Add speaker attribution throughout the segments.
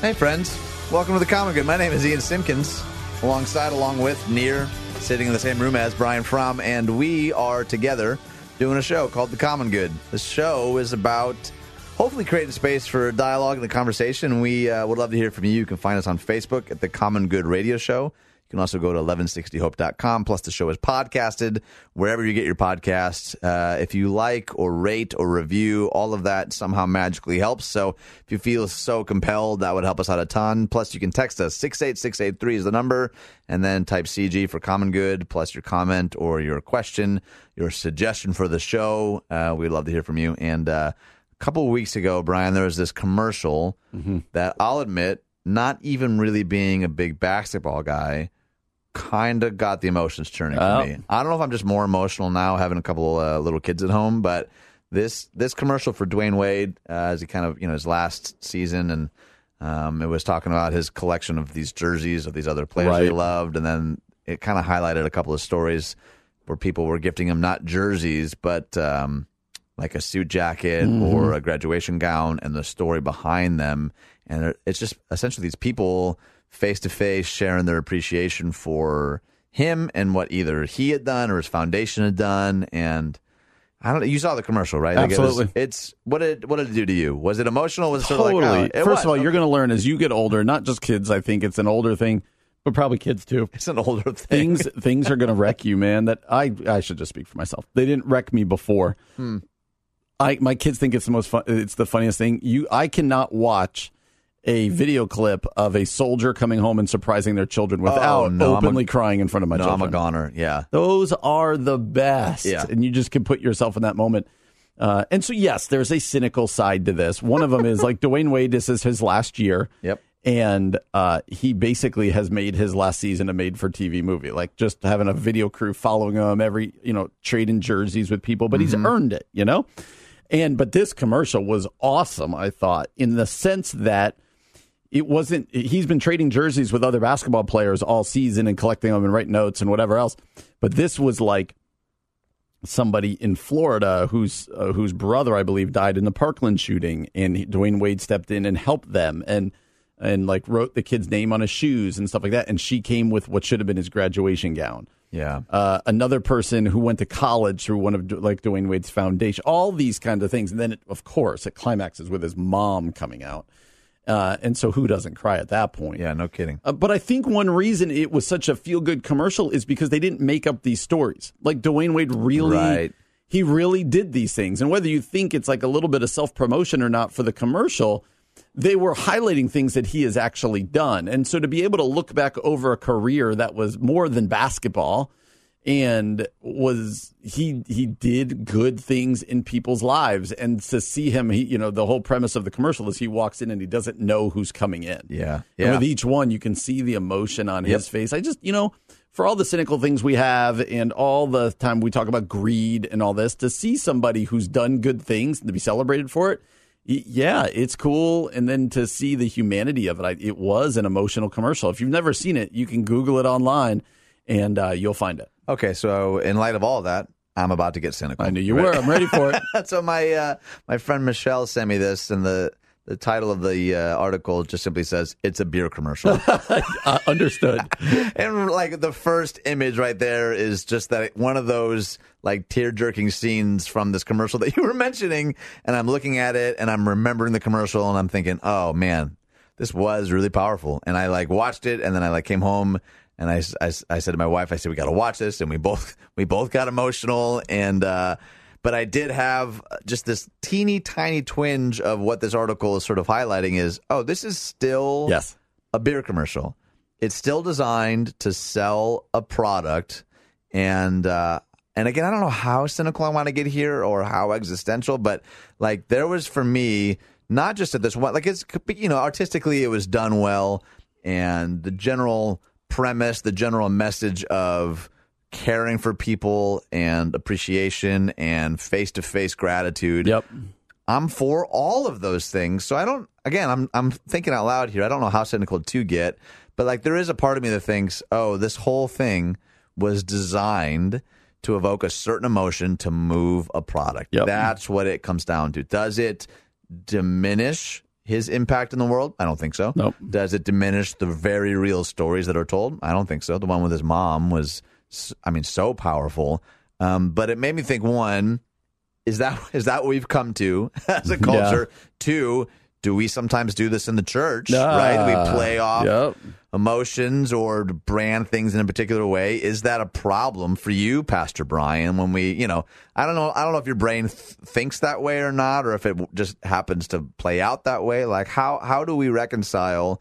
Speaker 1: Hey, friends. Welcome to the Common Good. My name is Ian Simpkins, alongside, along with, near, sitting in the same room as Brian Fromm, and we are together doing a show called The Common Good. The show is about hopefully creating space for dialogue and a conversation. We uh, would love to hear from you. You can find us on Facebook at The Common Good Radio Show. You can also go to 1160hope.com. Plus, the show is podcasted wherever you get your podcasts. Uh, if you like or rate or review, all of that somehow magically helps. So if you feel so compelled, that would help us out a ton. Plus, you can text us. 68683 is the number. And then type CG for Common Good, plus your comment or your question, your suggestion for the show. Uh, we'd love to hear from you. And uh, a couple of weeks ago, Brian, there was this commercial that I'll admit, not even really being a big basketball guy, kind of got the emotions churning
Speaker 2: Oh.
Speaker 1: for me. I don't know if I'm just more emotional now having a couple uh, little kids at home, but this this commercial for Dwayne Wade uh, as he kind of you know his last season and um, it was talking about his collection of these jerseys of these other players he loved, and then it kind of highlighted a couple of stories where people were gifting him not jerseys but um, like a suit jacket
Speaker 2: Mm-hmm.
Speaker 1: or a graduation gown and the story behind them. And it's just essentially these people face to face sharing their appreciation for him and what either he had done or his foundation had done. And I don't know. You saw the commercial, right? Like, it was-
Speaker 2: Absolutely.
Speaker 1: it's what did what did it do to you? Was it emotional? Was it sort of
Speaker 2: Totally.
Speaker 1: like, oh, it
Speaker 2: First
Speaker 1: was.
Speaker 2: of all, you're going to learn as you get older, not just kids. I think it's an older thing, but probably kids too.
Speaker 1: It's an older thing.
Speaker 2: Things things are going to wreck you, man. That I I should just speak for myself. They didn't wreck me before.
Speaker 1: Hmm.
Speaker 2: I my kids think it's the most fun. It's the funniest thing. You I cannot watch a video clip of a soldier coming home and surprising their children without
Speaker 1: Oh, no, I'm a-
Speaker 2: openly crying in front of my
Speaker 1: no, I'm a goner. Yeah.
Speaker 2: Those are the best.
Speaker 1: Yeah.
Speaker 2: And you just can put yourself in that moment. Uh, and so, yes, there's a cynical side to this. One of them is like Dwayne Wade, this is his last year.
Speaker 1: Yep.
Speaker 2: And uh, he basically has made his last season a made for TV movie, like just having a video crew following him every, you know, trading jerseys with people, but he's earned it, you know? And, but this commercial was awesome, I thought, in the sense that it wasn't he's been trading jerseys with other basketball players all season and collecting them and writing notes and whatever else but this was like somebody in Florida whose uh, whose brother I believe died in the Parkland shooting and Dwayne Wade stepped in and helped them and and like wrote the kid's name on his shoes and stuff like that and she came with what should have been his graduation gown
Speaker 1: Yeah.
Speaker 2: uh, another person who went to college through one of like Dwayne Wade's foundation, all these kinds of things. And then, it, of course, it climaxes with his mom coming out. Uh, and so, who doesn't cry at that point?
Speaker 1: Yeah. No kidding.
Speaker 2: Uh, but I think one reason it was such a feel good commercial is because they didn't make up these stories. Like Dwayne Wade really,
Speaker 1: Right.
Speaker 2: he really did these things. And whether you think it's like a little bit of self promotion or not for the commercial, they were highlighting things that he has actually done. And so to be able to look back over a career that was more than basketball and was he he did good things in people's lives and to see him he you know the whole premise of the commercial is he walks in and he doesn't know who's coming in
Speaker 1: Yeah.
Speaker 2: and
Speaker 1: Yeah.
Speaker 2: with each one, you can see the emotion on
Speaker 1: Yep.
Speaker 2: his face. I just, you know, for all the cynical things we have and all the time we talk about greed and all this, to see somebody who's done good things and to be celebrated for it, yeah, it's cool. And then to see the humanity of it, I, it was an emotional commercial. If you've never seen it, you can Google it online and uh, you'll find it.
Speaker 1: Okay. So in light of all that, I'm about to get cynical.
Speaker 2: I knew you were. I'm ready for it.
Speaker 1: so my uh, my friend Michelle sent me this, and the the title of the uh, article just simply says it's a beer commercial.
Speaker 2: uh, understood.
Speaker 1: and like the first image right there is just that one of those like tear jerking scenes from this commercial that you were mentioning. And I'm looking at it and I'm remembering the commercial and I'm thinking, oh man, this was really powerful. And I like watched it and then I like came home and I, I, I said to my wife, I said, we got to watch this. And we both, we both got emotional. And, uh, but I did have just this teeny tiny twinge of what this article is sort of highlighting is, oh, this is still
Speaker 2: Yes.
Speaker 1: a beer commercial. It's still designed to sell a product, and uh, and again, I don't know how cynical I want to get here or how existential, but like there was for me not just at this one, like it's you know artistically it was done well, and the general premise, the general message of caring for people and appreciation and face to face gratitude.
Speaker 2: Yep.
Speaker 1: I'm for all of those things. So I don't. Again, I'm I'm thinking out loud here. I don't know how cynical to get, but like there is a part of me that thinks, oh, this whole thing was designed to evoke a certain emotion to move a product.
Speaker 2: Yep.
Speaker 1: That's what it comes down to. Does it diminish his impact in the world? I don't think so.
Speaker 2: Nope.
Speaker 1: Does it diminish the very real stories that are told? I don't think so. The one with his mom was, I mean, so powerful. Um, but it made me think one, is that is that what we've come to as a culture? Two, do we sometimes do this in the church? right? We
Speaker 2: Ah,
Speaker 1: play off
Speaker 2: yep.
Speaker 1: emotions or brand things in a particular way. Is that a problem for you, Pastor Brian? When we, you know, I don't know, I don't know if your brain th- thinks that way or not, or if it just happens to play out that way. Like how how do we reconcile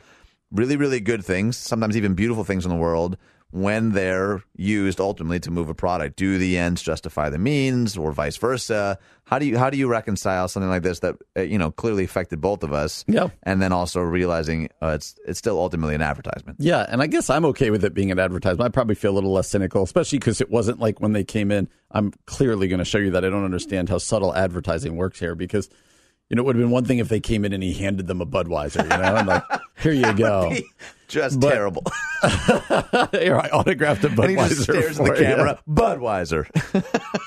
Speaker 1: really really good things, sometimes even beautiful things in the world? When they're used ultimately to move a product, do the ends justify the means, or vice versa? How do you how do you reconcile something like this that uh, you know clearly affected both of us?
Speaker 2: Yeah.
Speaker 1: and then also realizing uh, it's it's still ultimately an advertisement.
Speaker 2: Yeah, and I guess I'm okay with it being an advertisement. I probably feel a little less cynical, especially because it wasn't like when they came in. I'm clearly going to show you that I don't understand how subtle advertising works here because, you know, it would have been one thing if they came in and he handed them a Budweiser, you know, and like, here you go.
Speaker 1: Just
Speaker 2: But-
Speaker 1: terrible.
Speaker 2: here, I autographed a Budweiser.
Speaker 1: and he just stares at the
Speaker 2: you.
Speaker 1: camera. Budweiser.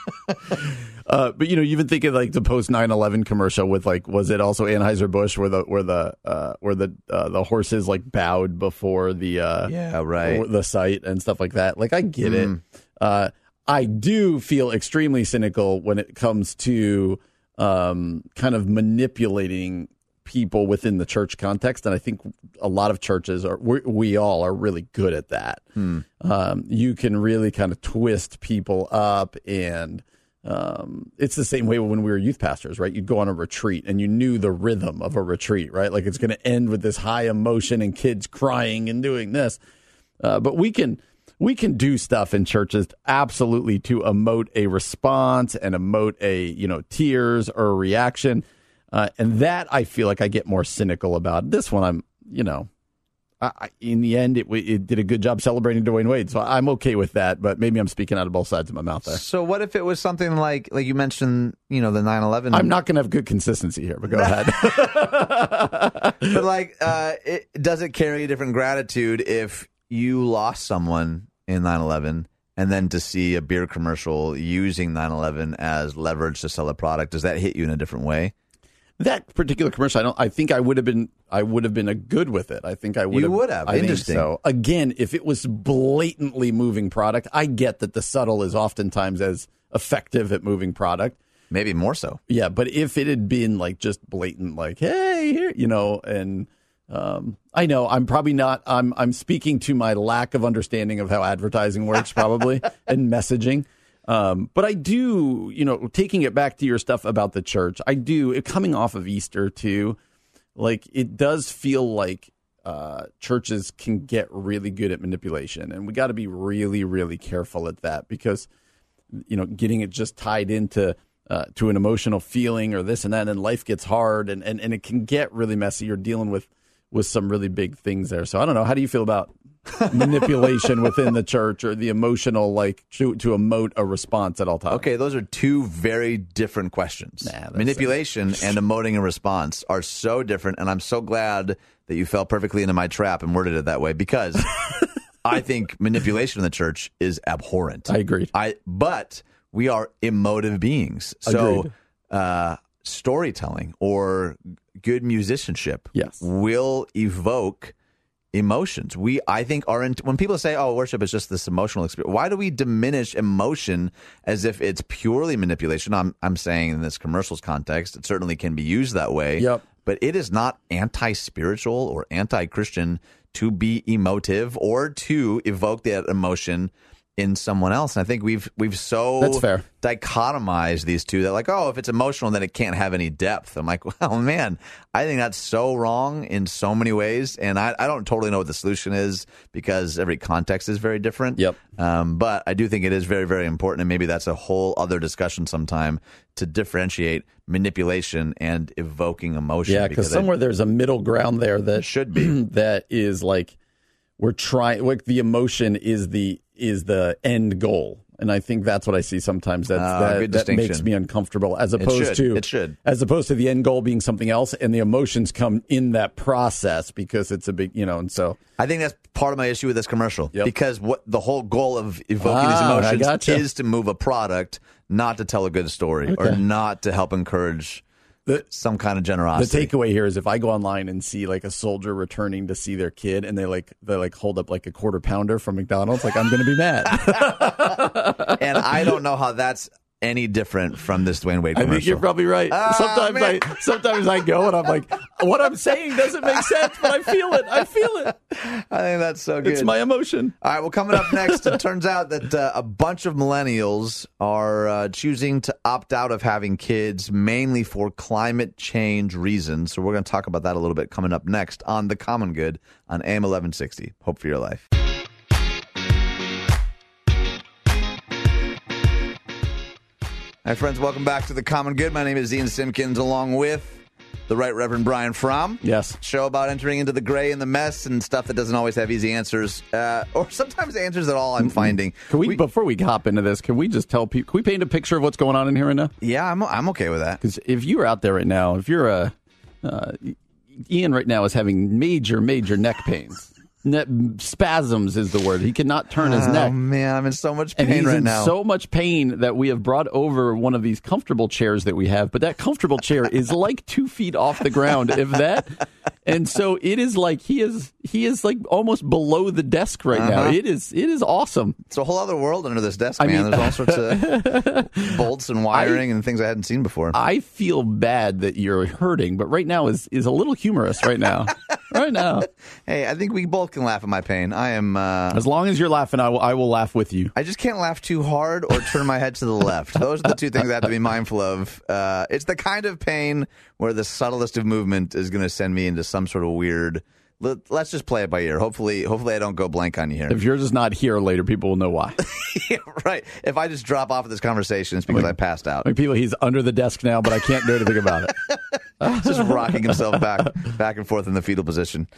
Speaker 2: Uh, but you know, you even think of like the post 9/11 commercial with like, was it also Anheuser Busch where the where the uh, where the uh, the horses like bowed before the uh,
Speaker 1: Yeah, right.
Speaker 2: the site and stuff like that. Like I get it. Uh, I do feel extremely cynical when it comes to um, kind of manipulating people within the church context, and I think a lot of churches are we, we all are really good at that. Um, you can really kind of twist people up and. Um, it's the same way when we were youth pastors, right? You'd go on a retreat and you knew the rhythm of a retreat, right? Like it's going to end with this high emotion and kids crying and doing this. Uh, but we can we can do stuff in churches absolutely to emote a response and emote a you know tears or a reaction, uh, and that I feel like I get more cynical about. This one, I'm you know, I, in the end, it, it did a good job celebrating Dwayne Wade, so I'm okay with that. But maybe I'm speaking out of both sides of my mouth there.
Speaker 1: So what if it was something like like you mentioned, you know, the 9/11
Speaker 2: I'm not going to have good consistency here, but go ahead.
Speaker 1: but like uh it, does it carry a different gratitude if you lost someone in 9/11 and then to see a beer commercial using 9/11 as leverage to sell a product does that hit you in a different way?
Speaker 2: that particular commercial, I don't. I think I would have been. I would have been a good with it. I think I would.
Speaker 1: You
Speaker 2: have,
Speaker 1: would have.
Speaker 2: I think
Speaker 1: Interesting.
Speaker 2: so. Again, if it was blatantly moving product, I get that the subtle is oftentimes as effective at moving product.
Speaker 1: Maybe more so.
Speaker 2: Yeah, but if it had been like just blatant, like hey, here, you know, and um, I know I'm probably not. I'm I'm speaking to my lack of understanding of how advertising works, probably, and messaging. Um, but I do, you know, taking it back to your stuff about the church, I do. It, coming off of Easter too, like it does feel like uh, churches can get really good at manipulation, and we got to be really, really careful at that because you know, getting it just tied into uh, to an emotional feeling or this and that, and life gets hard, and, and, and it can get really messy. You're dealing with with some really big things there. So I don't know. How do you feel about manipulation within the church or the emotional, like to to emote a response at all times?
Speaker 1: Okay, those are two very different questions.
Speaker 2: Nah,
Speaker 1: Manipulation and emoting a response are so different, and I'm so glad that you fell perfectly into my trap and worded it that way because I think manipulation in the church is abhorrent.
Speaker 2: I agree.
Speaker 1: I but we are emotive beings, so uh, storytelling or good musicianship
Speaker 2: Yes.
Speaker 1: will evoke emotions. We, I think, are in, when people say, "Oh, worship is just this emotional experience," why do we diminish emotion as if it's purely manipulation? I'm, I'm saying in this commercials context, it certainly can be used that way.
Speaker 2: Yep.
Speaker 1: But it is not anti-spiritual or anti-Christian to be emotive or to evoke that emotion in someone else. And I think we've we've so
Speaker 2: That's fair.
Speaker 1: dichotomized these two that like, oh, if it's emotional, then it can't have any depth. I'm like, well, man, I think that's so wrong in so many ways, and I, I don't totally know what the solution is because every context is very different.
Speaker 2: Yep.
Speaker 1: Um, but I do think it is very, very important, and maybe that's a whole other discussion sometime to differentiate manipulation and evoking emotion.
Speaker 2: Yeah, because
Speaker 1: I-
Speaker 2: somewhere there's a middle ground there that
Speaker 1: should be.
Speaker 2: that is like we're trying like the emotion is the is the end goal. And I think that's what I see sometimes. That's
Speaker 1: Ah,
Speaker 2: that, that makes me uncomfortable as opposed
Speaker 1: should.
Speaker 2: to
Speaker 1: It should.
Speaker 2: as opposed to the end goal being something else and the emotions come in that process because it's a big you know, and so
Speaker 1: I think that's part of my issue with this commercial
Speaker 2: Yep.
Speaker 1: because what the whole goal of evoking
Speaker 2: Ah,
Speaker 1: these emotions
Speaker 2: gotcha.
Speaker 1: is to move a product, not to tell a good story or not to help encourage
Speaker 2: The-
Speaker 1: some kind of generosity.
Speaker 2: the takeaway here is if I go online and see like a soldier returning to see their kid and they like they like hold up like a quarter pounder from McDonald's, like I'm gonna be mad.
Speaker 1: and I don't know how that's any different from this Dwayne Wade commercial.
Speaker 2: I think you're probably right.
Speaker 1: Ah,
Speaker 2: sometimes
Speaker 1: man.
Speaker 2: I sometimes I go and I'm like, what I'm saying doesn't make sense, but I feel it. I feel it.
Speaker 1: I think that's so good.
Speaker 2: It's my emotion.
Speaker 1: All right, well, coming up next, it turns out that uh, a bunch of millennials are uh, choosing to opt out of having kids mainly for climate change reasons. So we're going to talk about that a little bit coming up next on The Common Good on AM 1160. Hope for your life. Hi, friends. Welcome back to The Common Good. My name is Ian Simpkins, along with the Right Reverend Brian Fromm
Speaker 2: Yes.
Speaker 1: show about entering into the gray and the mess and stuff that doesn't always have easy answers, uh, or sometimes answers at all. I'm finding.
Speaker 2: Can we, before we hop into this, can we just tell people? Can we paint a picture of what's going on in here right now?
Speaker 1: Yeah, I'm I'm okay with that.
Speaker 2: Because if you're out there right now, if you're a uh, Ian right now is having major, major neck pains. Ne- spasms is the word. He cannot turn his
Speaker 1: Oh
Speaker 2: neck.
Speaker 1: Oh man, I'm in so much pain And
Speaker 2: he's
Speaker 1: right
Speaker 2: in
Speaker 1: now.
Speaker 2: so much pain that we have brought over one of these comfortable chairs that we have, but that comfortable chair is like two feet off the ground, if that. And so it is like he is he is like almost below the desk right now.
Speaker 1: Uh-huh.
Speaker 2: It is it is awesome.
Speaker 1: it's a whole other world under this desk,
Speaker 2: I
Speaker 1: man.
Speaker 2: mean-
Speaker 1: There's all sorts of bolts and wiring and things I hadn't seen before.
Speaker 2: I feel bad that you're hurting, but right now is is a little humorous right now. right now.
Speaker 1: hey, I think we both can laugh at my pain. I am. Uh,
Speaker 2: As long as you're laughing, I will I will laugh with you.
Speaker 1: I just can't laugh too hard or turn my head to the left. Those are the two things I have to be mindful of. Uh, it's the kind of pain where the subtlest of movement is going to send me into some sort of weird. Let, let's just play it by ear. Hopefully, hopefully I don't go blank on you here.
Speaker 2: If yours is not here later, people will know why.
Speaker 1: Yeah, right. If I just drop off of this conversation, it's because I passed out.
Speaker 2: Like people, he's under the desk now, but I can't do anything about it.
Speaker 1: just rocking himself back back and forth in the fetal position.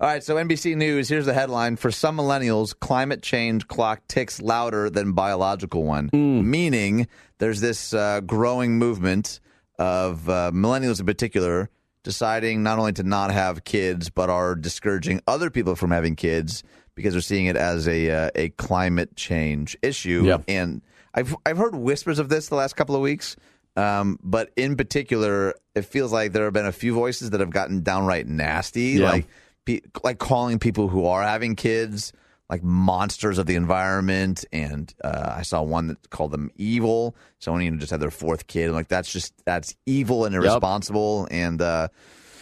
Speaker 1: All right, so NBC News, here's the headline. For some millennials, climate change clock ticks louder than biological one. Meaning there's this uh, growing movement of uh, millennials in particular deciding not only to not have kids, but are discouraging other people from having kids because they're seeing it as a uh, a climate change issue.
Speaker 2: Yeah.
Speaker 1: And I've I've heard whispers of this the last couple of weeks. Um, but in particular, it feels like there have been a few voices that have gotten downright nasty,
Speaker 2: Yeah.
Speaker 1: like pe- like calling people who are having kids like monsters of the environment. And uh, I saw one that called them evil. Someone even just had their fourth kid. I'm like, that's just that's evil and irresponsible. And uh,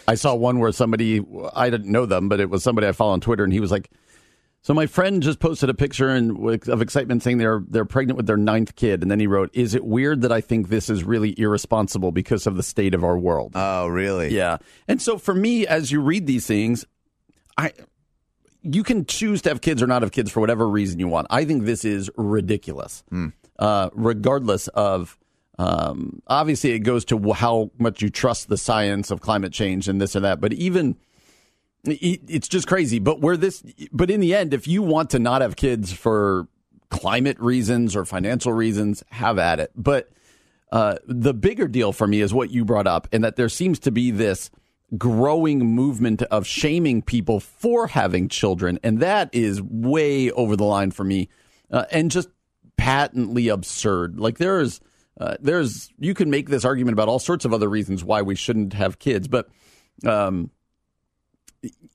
Speaker 2: I saw one where somebody I didn't know them, but it was somebody I follow on Twitter, and he was like, "So my friend just posted a picture and of excitement saying they're they're pregnant with their ninth kid, and then he wrote, "Is it weird that I think this is really irresponsible because of the state of our world?"
Speaker 1: oh, really?
Speaker 2: Yeah. And so for me, as you read these things, I you can choose to have kids or not have kids for whatever reason you want. I think this is ridiculous. Uh, regardless of um, obviously it goes to how much you trust the science of climate change and this and that, but even it's just crazy. But where this, but in the end, if you want to not have kids for climate reasons or financial reasons, have at it. But uh, the bigger deal for me is what you brought up, and that there seems to be this growing movement of shaming people for having children, and that is way over the line for me, uh, and just patently absurd. Like there is uh, there's you can make this argument about all sorts of other reasons why we shouldn't have kids, but um,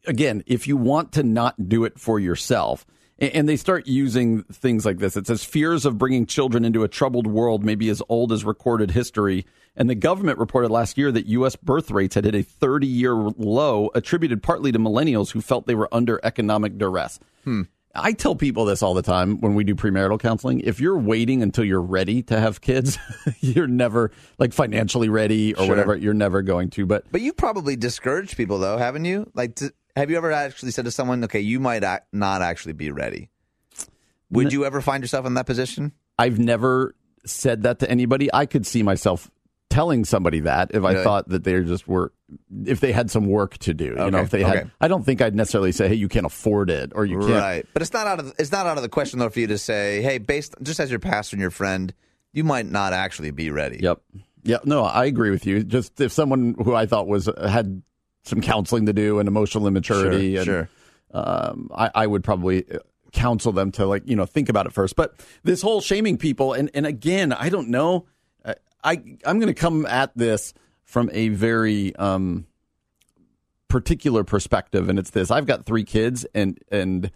Speaker 2: again, if you want to not do it for yourself, and they start using things like this. It says fears of bringing children into a troubled world may be as old as recorded history. And the government reported last year that U.S. birth rates had hit a 30 year low, attributed partly to millennials who felt they were under economic duress.
Speaker 1: Hmm.
Speaker 2: I tell people this all the time when we do premarital counseling. If you're waiting until you're ready to have kids, you're never like financially ready or
Speaker 1: Sure.
Speaker 2: whatever. You're never going to. But
Speaker 1: But you probably discouraged people, though, haven't you? Like, to, have you ever actually said to someone, "Okay, you might ac not actually be ready"? Would you ever find yourself in that position?
Speaker 2: I've never said that to anybody. I could see myself telling somebody that if I thought that they just were, if they had some work to do. You know, if they had,
Speaker 1: okay.
Speaker 2: I don't think I'd necessarily say, "Hey, you can't afford it," or "You can't."
Speaker 1: Right, but it's not out of it's not out of the question though for you to say, "Hey, based just as your pastor and your friend, you might not actually be ready."
Speaker 2: Yep. Yeah. No, I agree with you. Just if someone who I thought was had some counseling to do and emotional immaturity,
Speaker 1: Sure,
Speaker 2: and
Speaker 1: sure.
Speaker 2: Um, I, I would probably uh, counsel them to like you know think about it first. But this whole shaming people, and and again, I don't know. I, I'm going to come at this from a very um particular perspective, and it's this: I've got three kids, and and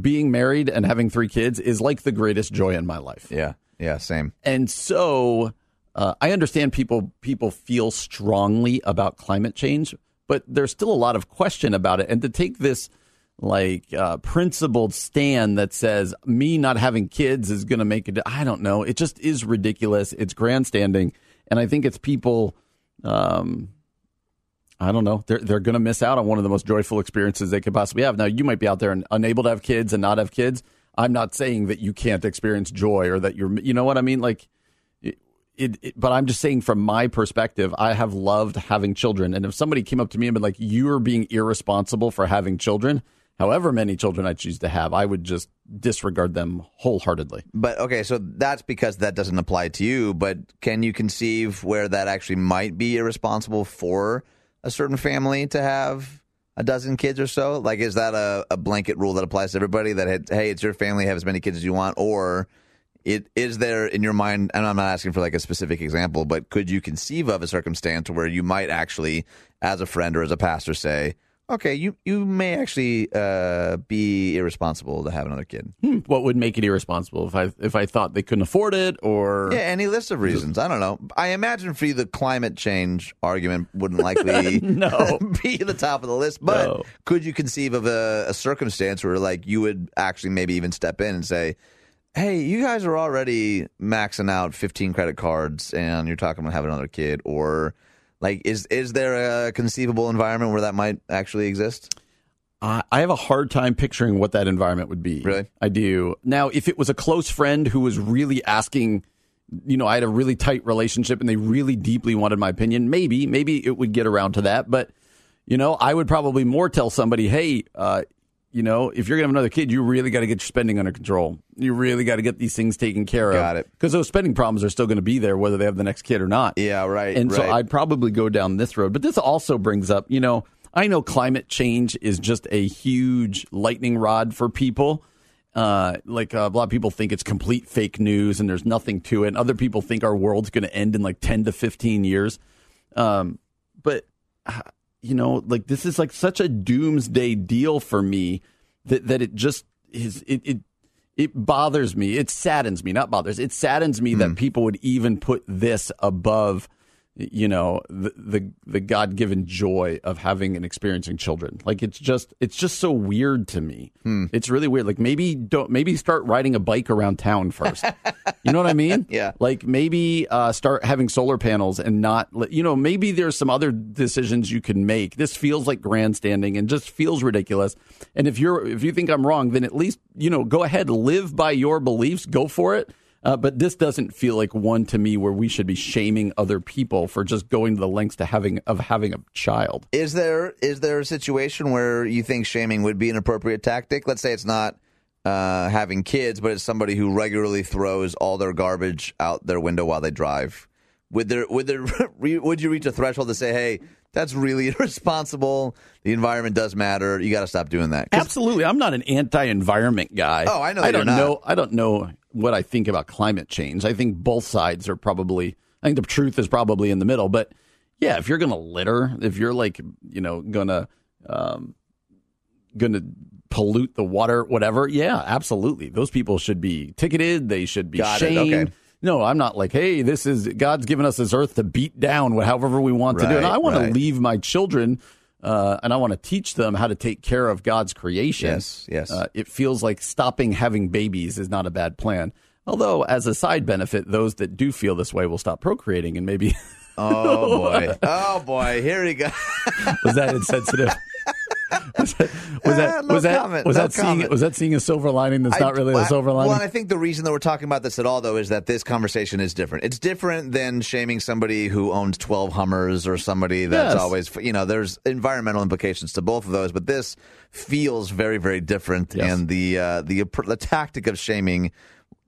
Speaker 2: being married and having three kids is like the greatest joy in my life.
Speaker 1: Yeah, yeah, same.
Speaker 2: And so uh, I understand people people feel strongly about climate change, but there's still a lot of question about it. And to take this like uh, principled stand that says me not having kids is going to make it, I don't know. It just is ridiculous. It's grandstanding, and I think it's people. Um, I don't know. They're they're going to miss out on one of the most joyful experiences they could possibly have. Now, you might be out there and unable to have kids and not have kids. I'm not saying that you can't experience joy or that you're, you know what I mean? Like, it, it, it- but I'm just saying from my perspective, I have loved having children. And if somebody came up to me and been like, "You're being irresponsible for having children," however many children I choose to have, I would just disregard them wholeheartedly.
Speaker 1: But okay, so that's because that doesn't apply to you. But can you conceive where that actually might be irresponsible for a certain family to have a dozen kids or so? Like, is that a, a blanket rule that applies to everybody that, hey, it's your family, have as many kids as you want? Or it is there in your mind, and I'm not asking for like a specific example, but could you conceive of a circumstance where you might actually, as a friend or as a pastor, say, okay, you, you may actually uh, be irresponsible to have another kid?
Speaker 2: What would make it irresponsible if I if I thought they couldn't afford it or
Speaker 1: Yeah, any list of reasons. I don't know. I imagine for you the climate change argument wouldn't likely
Speaker 2: No.
Speaker 1: be the top of the list. But
Speaker 2: No.
Speaker 1: could you conceive of a, a circumstance where like you would actually maybe even step in and say, Hey, you guys are already maxing out 15 credit cards and you're talking about having another kid or like is is there a conceivable environment where that might actually exist?
Speaker 2: I I have a hard time picturing what that environment would be.
Speaker 1: Really?
Speaker 2: I do. Now, if it was a close friend who was really asking, you know, I had a really tight relationship and they really deeply wanted my opinion, maybe, maybe it would get around to that. But, you know, I would probably more tell somebody, hey, uh, you know, if you're going to have another kid, you really got to get your spending under control. You really got to get these things taken care of.
Speaker 1: Got it.
Speaker 2: Because those spending problems are still going to be there whether they have the next kid or not.
Speaker 1: Yeah, right,
Speaker 2: And so. I'd probably go down this road. But this also brings up, you know, I know climate change is just a huge lightning rod for people. Uh, like uh, a lot of people think it's complete fake news and there's nothing to it. And other people think our world's going to end in like 10 to 15 years. Um, but you know, like this is like such a doomsday deal for me that that it just is it it it bothers me. It saddens me, not bothers. It saddens me that hmm. people would even put this above you know the the, the God given joy of having and experiencing children. Like it's just it's just so weird to me. It's really weird. Like maybe don't maybe start riding a bike around town first. you know what I mean?
Speaker 1: Yeah.
Speaker 2: Like maybe uh, start having solar panels and not you know maybe there's some other decisions you can make. This feels like grandstanding and just feels ridiculous. And if you're if you think I'm wrong, then at least you know go ahead live by your beliefs. Go for it. Uh, but this doesn't feel like one to me where we should be shaming other people for just going to the lengths to having of having a child.
Speaker 1: Is there is there a situation where you think shaming would be an appropriate tactic? Let's say it's not uh, having kids, but it's somebody who regularly throws all their garbage out their window while they drive. Would there would there would you reach a threshold to say, "Hey, that's really irresponsible. The environment does matter. You got to stop doing that.
Speaker 2: Absolutely. I'm not an anti-environment guy.
Speaker 1: Oh, I know
Speaker 2: I don't
Speaker 1: not.
Speaker 2: know. I don't know what I think about climate change. I think both sides are probably. I think the truth is probably in the middle. But yeah, if you're going to litter, if you're like, you know, gonna um, gonna pollute the water, whatever. Yeah, absolutely. Those people should be ticketed. They should be
Speaker 1: Got
Speaker 2: shamed.
Speaker 1: Okay.
Speaker 2: No, I'm not like, hey, this is God's given us this earth to beat down however we want to do. it. And I want
Speaker 1: right.
Speaker 2: to leave my children uh, and I want to teach them how to take care of God's creation.
Speaker 1: Yes, yes.
Speaker 2: Uh, it feels like stopping having babies is not a bad plan. Although, as a side benefit, those that do feel this way will stop procreating and maybe.
Speaker 1: oh boy, oh boy, here we go.
Speaker 2: was that insensitive? was that was that
Speaker 1: Ah, no
Speaker 2: was that,
Speaker 1: comment,
Speaker 2: was
Speaker 1: no
Speaker 2: that seeing
Speaker 1: comment.
Speaker 2: was that seeing a silver lining that's not really a
Speaker 1: I-
Speaker 2: silver lining?
Speaker 1: Well, and I think the reason that we're talking about this at all, though, is that this conversation is different. It's different than shaming somebody who owns 12 Hummers or somebody that's
Speaker 2: Yes.
Speaker 1: always, you know, there's environmental implications to both of those, but this feels very, very different.
Speaker 2: Yes.
Speaker 1: And the, uh, the, the tactic of shaming,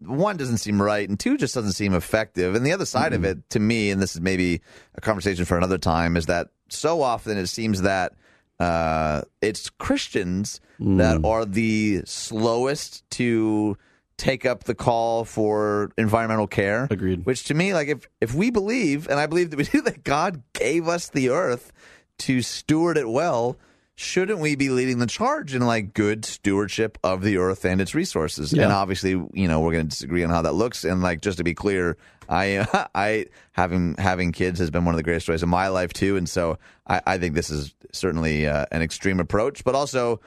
Speaker 1: one doesn't seem right, and two just doesn't seem effective. And the other side of it, to me, and this is maybe a conversation for another time, is that so often it seems that uh, it's Christians that are the slowest to take up the call for environmental care.
Speaker 2: Agreed.
Speaker 1: Which to me, like if if we believe, and I believe that we do, that God gave us the earth to steward it well. Shouldn't we be leading the charge in like good stewardship of the earth and its resources?
Speaker 2: Yeah.
Speaker 1: And obviously, you know, we're going to disagree on how that looks. And like, just to be clear, I, I having having kids has been one of the greatest joys of my life too. And so I, I think this is certainly uh, an extreme approach. But also,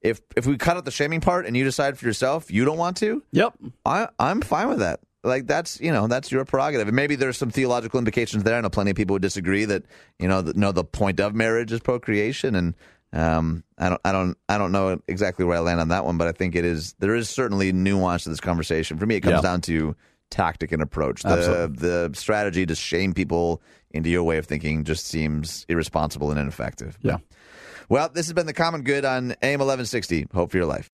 Speaker 1: if if we cut out the shaming part and you decide for yourself you don't want to,
Speaker 2: yep.
Speaker 1: I, I'm fine with that. Like that's you know that's your prerogative, and maybe there's some theological implications there. I know plenty of people would disagree that you know that, no the point of marriage is procreation, and um, I don't I don't I don't know exactly where I land on that one, but I think it is there is certainly nuance to this conversation. For me, it comes
Speaker 2: Yeah.
Speaker 1: down to tactic and approach. The
Speaker 2: Absolutely.
Speaker 1: the strategy to shame people into your way of thinking just seems irresponsible and ineffective.
Speaker 2: Yeah.
Speaker 1: Well, this has been the common good on AM 1160. Hope for your life.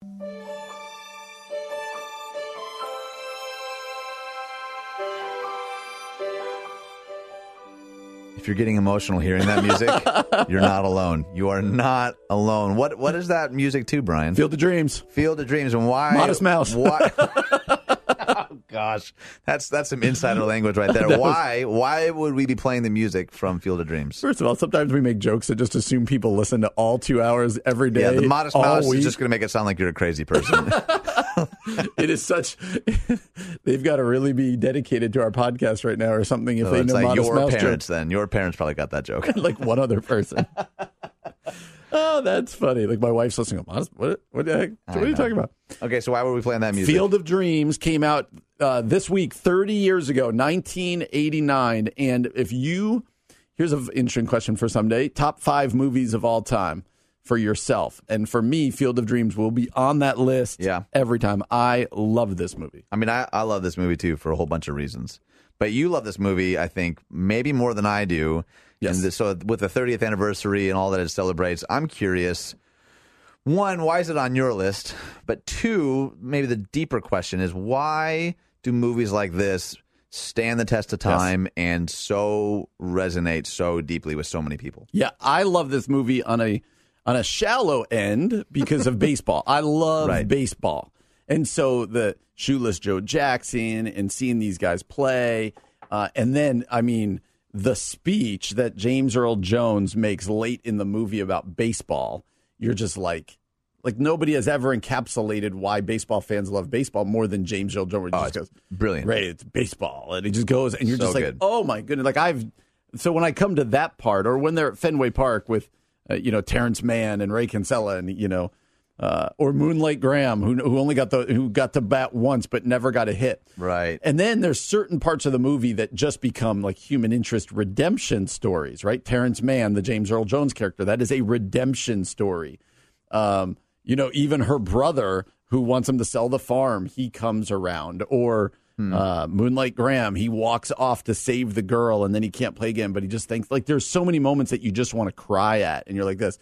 Speaker 1: You're getting emotional hearing that music, you're not alone. You are not alone. What what is that music to, Brian?
Speaker 2: Field of Dreams.
Speaker 1: Field of Dreams and why
Speaker 2: Modest Mouse.
Speaker 1: Why Oh gosh. That's that's some insider language right there. Why why would we be playing the music from Field of Dreams?
Speaker 2: First of all, sometimes we make jokes that just assume people listen to all two hours every day.
Speaker 1: Yeah, the Modest Mouse
Speaker 2: week.
Speaker 1: is just going to make it sound like you're a crazy person.
Speaker 2: it is such. they've got to really be dedicated to our podcast right now, or something. If
Speaker 1: So
Speaker 2: they
Speaker 1: it's
Speaker 2: know
Speaker 1: like
Speaker 2: Modest
Speaker 1: your
Speaker 2: Mouse
Speaker 1: parents.
Speaker 2: joke.
Speaker 1: Then your parents probably got that joke.
Speaker 2: like one other person. oh, that's funny. Like my wife's listening. Modest, what? What the heck? What are you talking about?
Speaker 1: Okay, so why were we playing that music?
Speaker 2: Field of Dreams came out uh, this week, 30 years ago, 1989. And if you, here's an interesting question for someday top five movies of all time for yourself. And for me, Field of Dreams will be on that list
Speaker 1: Yeah.
Speaker 2: every time. I love this movie.
Speaker 1: I mean, I, I love this movie too for a whole bunch of reasons. But you love this movie, I think, maybe more than I do.
Speaker 2: Yes.
Speaker 1: The- so with the 30th anniversary and all that it celebrates, I'm curious. One, why is it on your list? But two, maybe the deeper question is why do movies like this stand the test of time and so resonate so deeply with so many people?
Speaker 2: Yeah, I love this movie on a on a shallow end because of baseball. I love
Speaker 1: Right.
Speaker 2: baseball. And so the shoeless Joe Jackson and seeing these guys play uh, and then I mean the speech that James Earl Jones makes late in the movie about baseball, you're just like like nobody has ever encapsulated why baseball fans love baseball more than James Earl Jones. He just goes,
Speaker 1: brilliant.
Speaker 2: Right, it's baseball, and he just goes, and you're
Speaker 1: So
Speaker 2: just like,
Speaker 1: good.
Speaker 2: oh my goodness! Like I've so when I come to that part, or when they're at Fenway Park with, uh, you know, Terrence Mann and Ray Kinsella, and you know, uh, or Moonlight Graham, who who only got the who got to bat once but never got a hit.
Speaker 1: Right.
Speaker 2: And then there's certain parts of the movie that just become like human interest redemption stories, right? Terrence Mann, the James Earl Jones character, that is a redemption story. Um, you know, even her brother who wants him to sell the farm, he comes around. Or uh, Moonlight Graham, he walks off to save the girl and then he can't play again, but he just thinks like there's so many moments that you just want to cry at, and you're like this.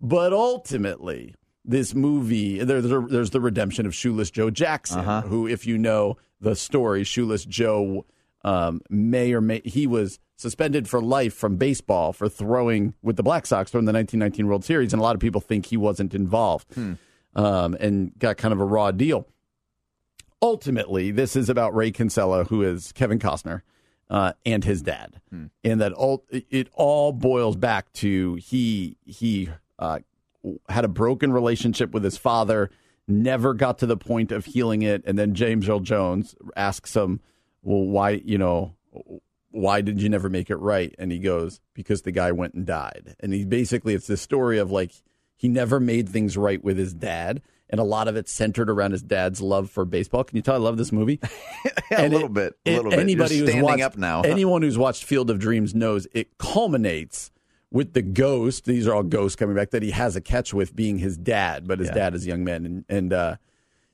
Speaker 2: But ultimately, this movie, there- there's, there's the redemption of Shoeless Joe Jackson, who, if you know the story, Shoeless Joe um, may or may he was suspended for life from baseball for throwing with the Black Sox during the 1919 World Series, and a lot of people think he wasn't involved um, and got kind of a raw deal. Ultimately, this is about Ray Kinsella, who is Kevin Costner, uh, and his dad, and that all it all boils back to he he uh, had a broken relationship with his father, never got to the point of healing it, and then James Earl Jones asks him, "Well, why you know?" Why did you never make it right? And he goes, because the guy went and died. And he basically, it's this story of like, he never made things right with his dad. And a lot of it's centered around his dad's love for baseball. Can you tell I love this movie?
Speaker 1: Yeah, a little
Speaker 2: it-
Speaker 1: bit. A
Speaker 2: it-
Speaker 1: little bit.
Speaker 2: Anybody
Speaker 1: You're
Speaker 2: who's
Speaker 1: standing
Speaker 2: watched,
Speaker 1: up now.
Speaker 2: Anyone who's watched Field of Dreams knows it culminates with the ghost. These are all ghosts coming back that he has a catch with being his dad, but his
Speaker 1: Yeah.
Speaker 2: dad is a young man, and and uh,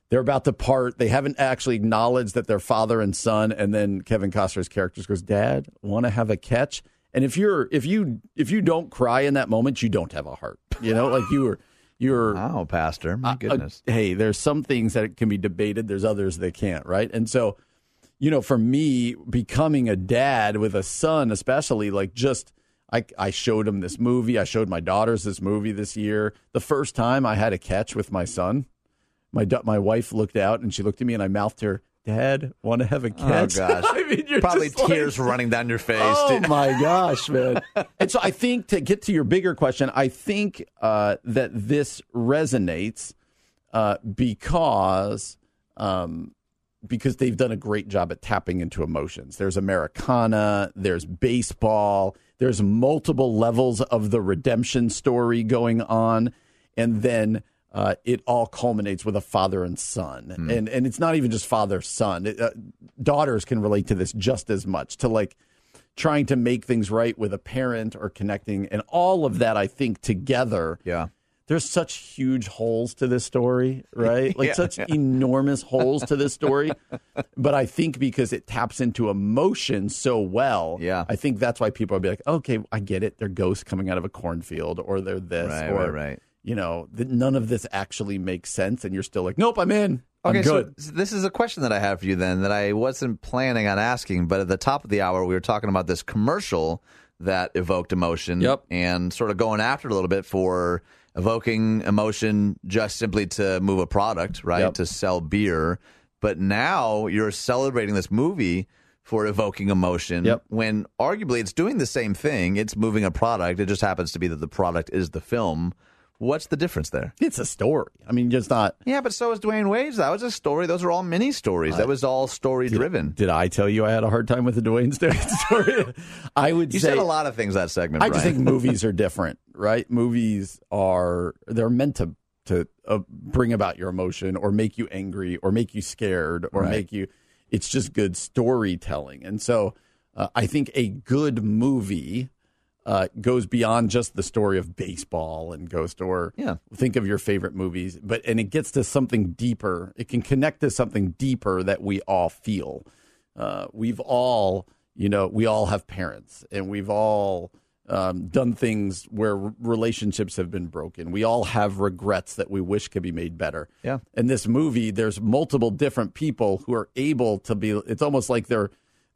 Speaker 2: they're about to part. They haven't actually acknowledged that they're father and son, and then Kevin Costner's character goes, "Dad, want to have a catch?" And if you're if you if you don't cry in that moment, you don't have a heart. You know, like you were you're
Speaker 1: Wow, Pastor. My
Speaker 2: uh,
Speaker 1: goodness.
Speaker 2: hey, there's some things that can be debated. There's others that can't, right? And so, you know, for me, becoming a dad with a son, especially, like just I, I showed him this movie. I showed my daughters this movie this year. The first time I had a catch with my son, my my wife looked out and she looked at me and I mouthed her, "Dad, want to have a catch?"
Speaker 1: Oh, gosh.
Speaker 2: I mean,
Speaker 1: Probably
Speaker 2: just like-
Speaker 1: tears running down your face.
Speaker 2: Oh my gosh, man! and so I think to get to your bigger question, I think uh, that this resonates uh, because um, because they've done a great job at tapping into emotions. There's Americana, there's baseball, there's multiple levels of the redemption story going on, and then. Uh, it all culminates with a father and son, and and it's not even just father son. It, uh, daughters can relate to this just as much. To like trying to make things right with a parent or connecting and all of that i think together
Speaker 1: Yeah.
Speaker 2: there's such huge holes to this story right like
Speaker 1: Yeah.
Speaker 2: such enormous holes to this story but i think because it taps into emotion so well
Speaker 1: Yeah.
Speaker 2: i think that's why people are be like okay i get it they're ghosts coming out of a cornfield or they're this
Speaker 1: Right,
Speaker 2: or
Speaker 1: right, right.
Speaker 2: You know that none of this actually makes sense and you're still like nope i'm in i'm
Speaker 1: Okay,
Speaker 2: good
Speaker 1: so this is a question that I have for you then that I wasn't planning on asking, but at the top of the hour we were talking about this commercial that evoked emotion
Speaker 2: Yep.
Speaker 1: and sort of going after it a little bit for evoking emotion just simply to move a product, right?
Speaker 2: Yep.
Speaker 1: To sell beer. But now you're celebrating this movie for evoking emotion
Speaker 2: Yep.
Speaker 1: when arguably it's doing the same thing. It's moving a product. It just happens to be that the product is the film. What's the difference there?
Speaker 2: it's a story i mean just not
Speaker 1: Yeah, but so is Dwayne Wade's. That was a story. Those are all mini stories. that was all story driven.
Speaker 2: Did I tell you I had a hard time with the Dwayne story? I would
Speaker 1: You
Speaker 2: say
Speaker 1: said a lot of things that segment. Right?
Speaker 2: I just think movies are different, right? Movies are they're meant to to uh, bring about your emotion or make you angry or make you scared or
Speaker 1: Right.
Speaker 2: make you. It's just good storytelling, and so uh, I think a good movie. Uh, goes beyond just the story of baseball and ghost or
Speaker 1: Yeah.
Speaker 2: think of your favorite movies but and it gets to something deeper it can connect to something deeper that we all feel uh, we've all you know we all have parents and we've all um, done things where relationships have been broken we all have regrets that we wish could be made better
Speaker 1: Yeah.
Speaker 2: in this movie there's multiple different people who are able to be it's almost like they're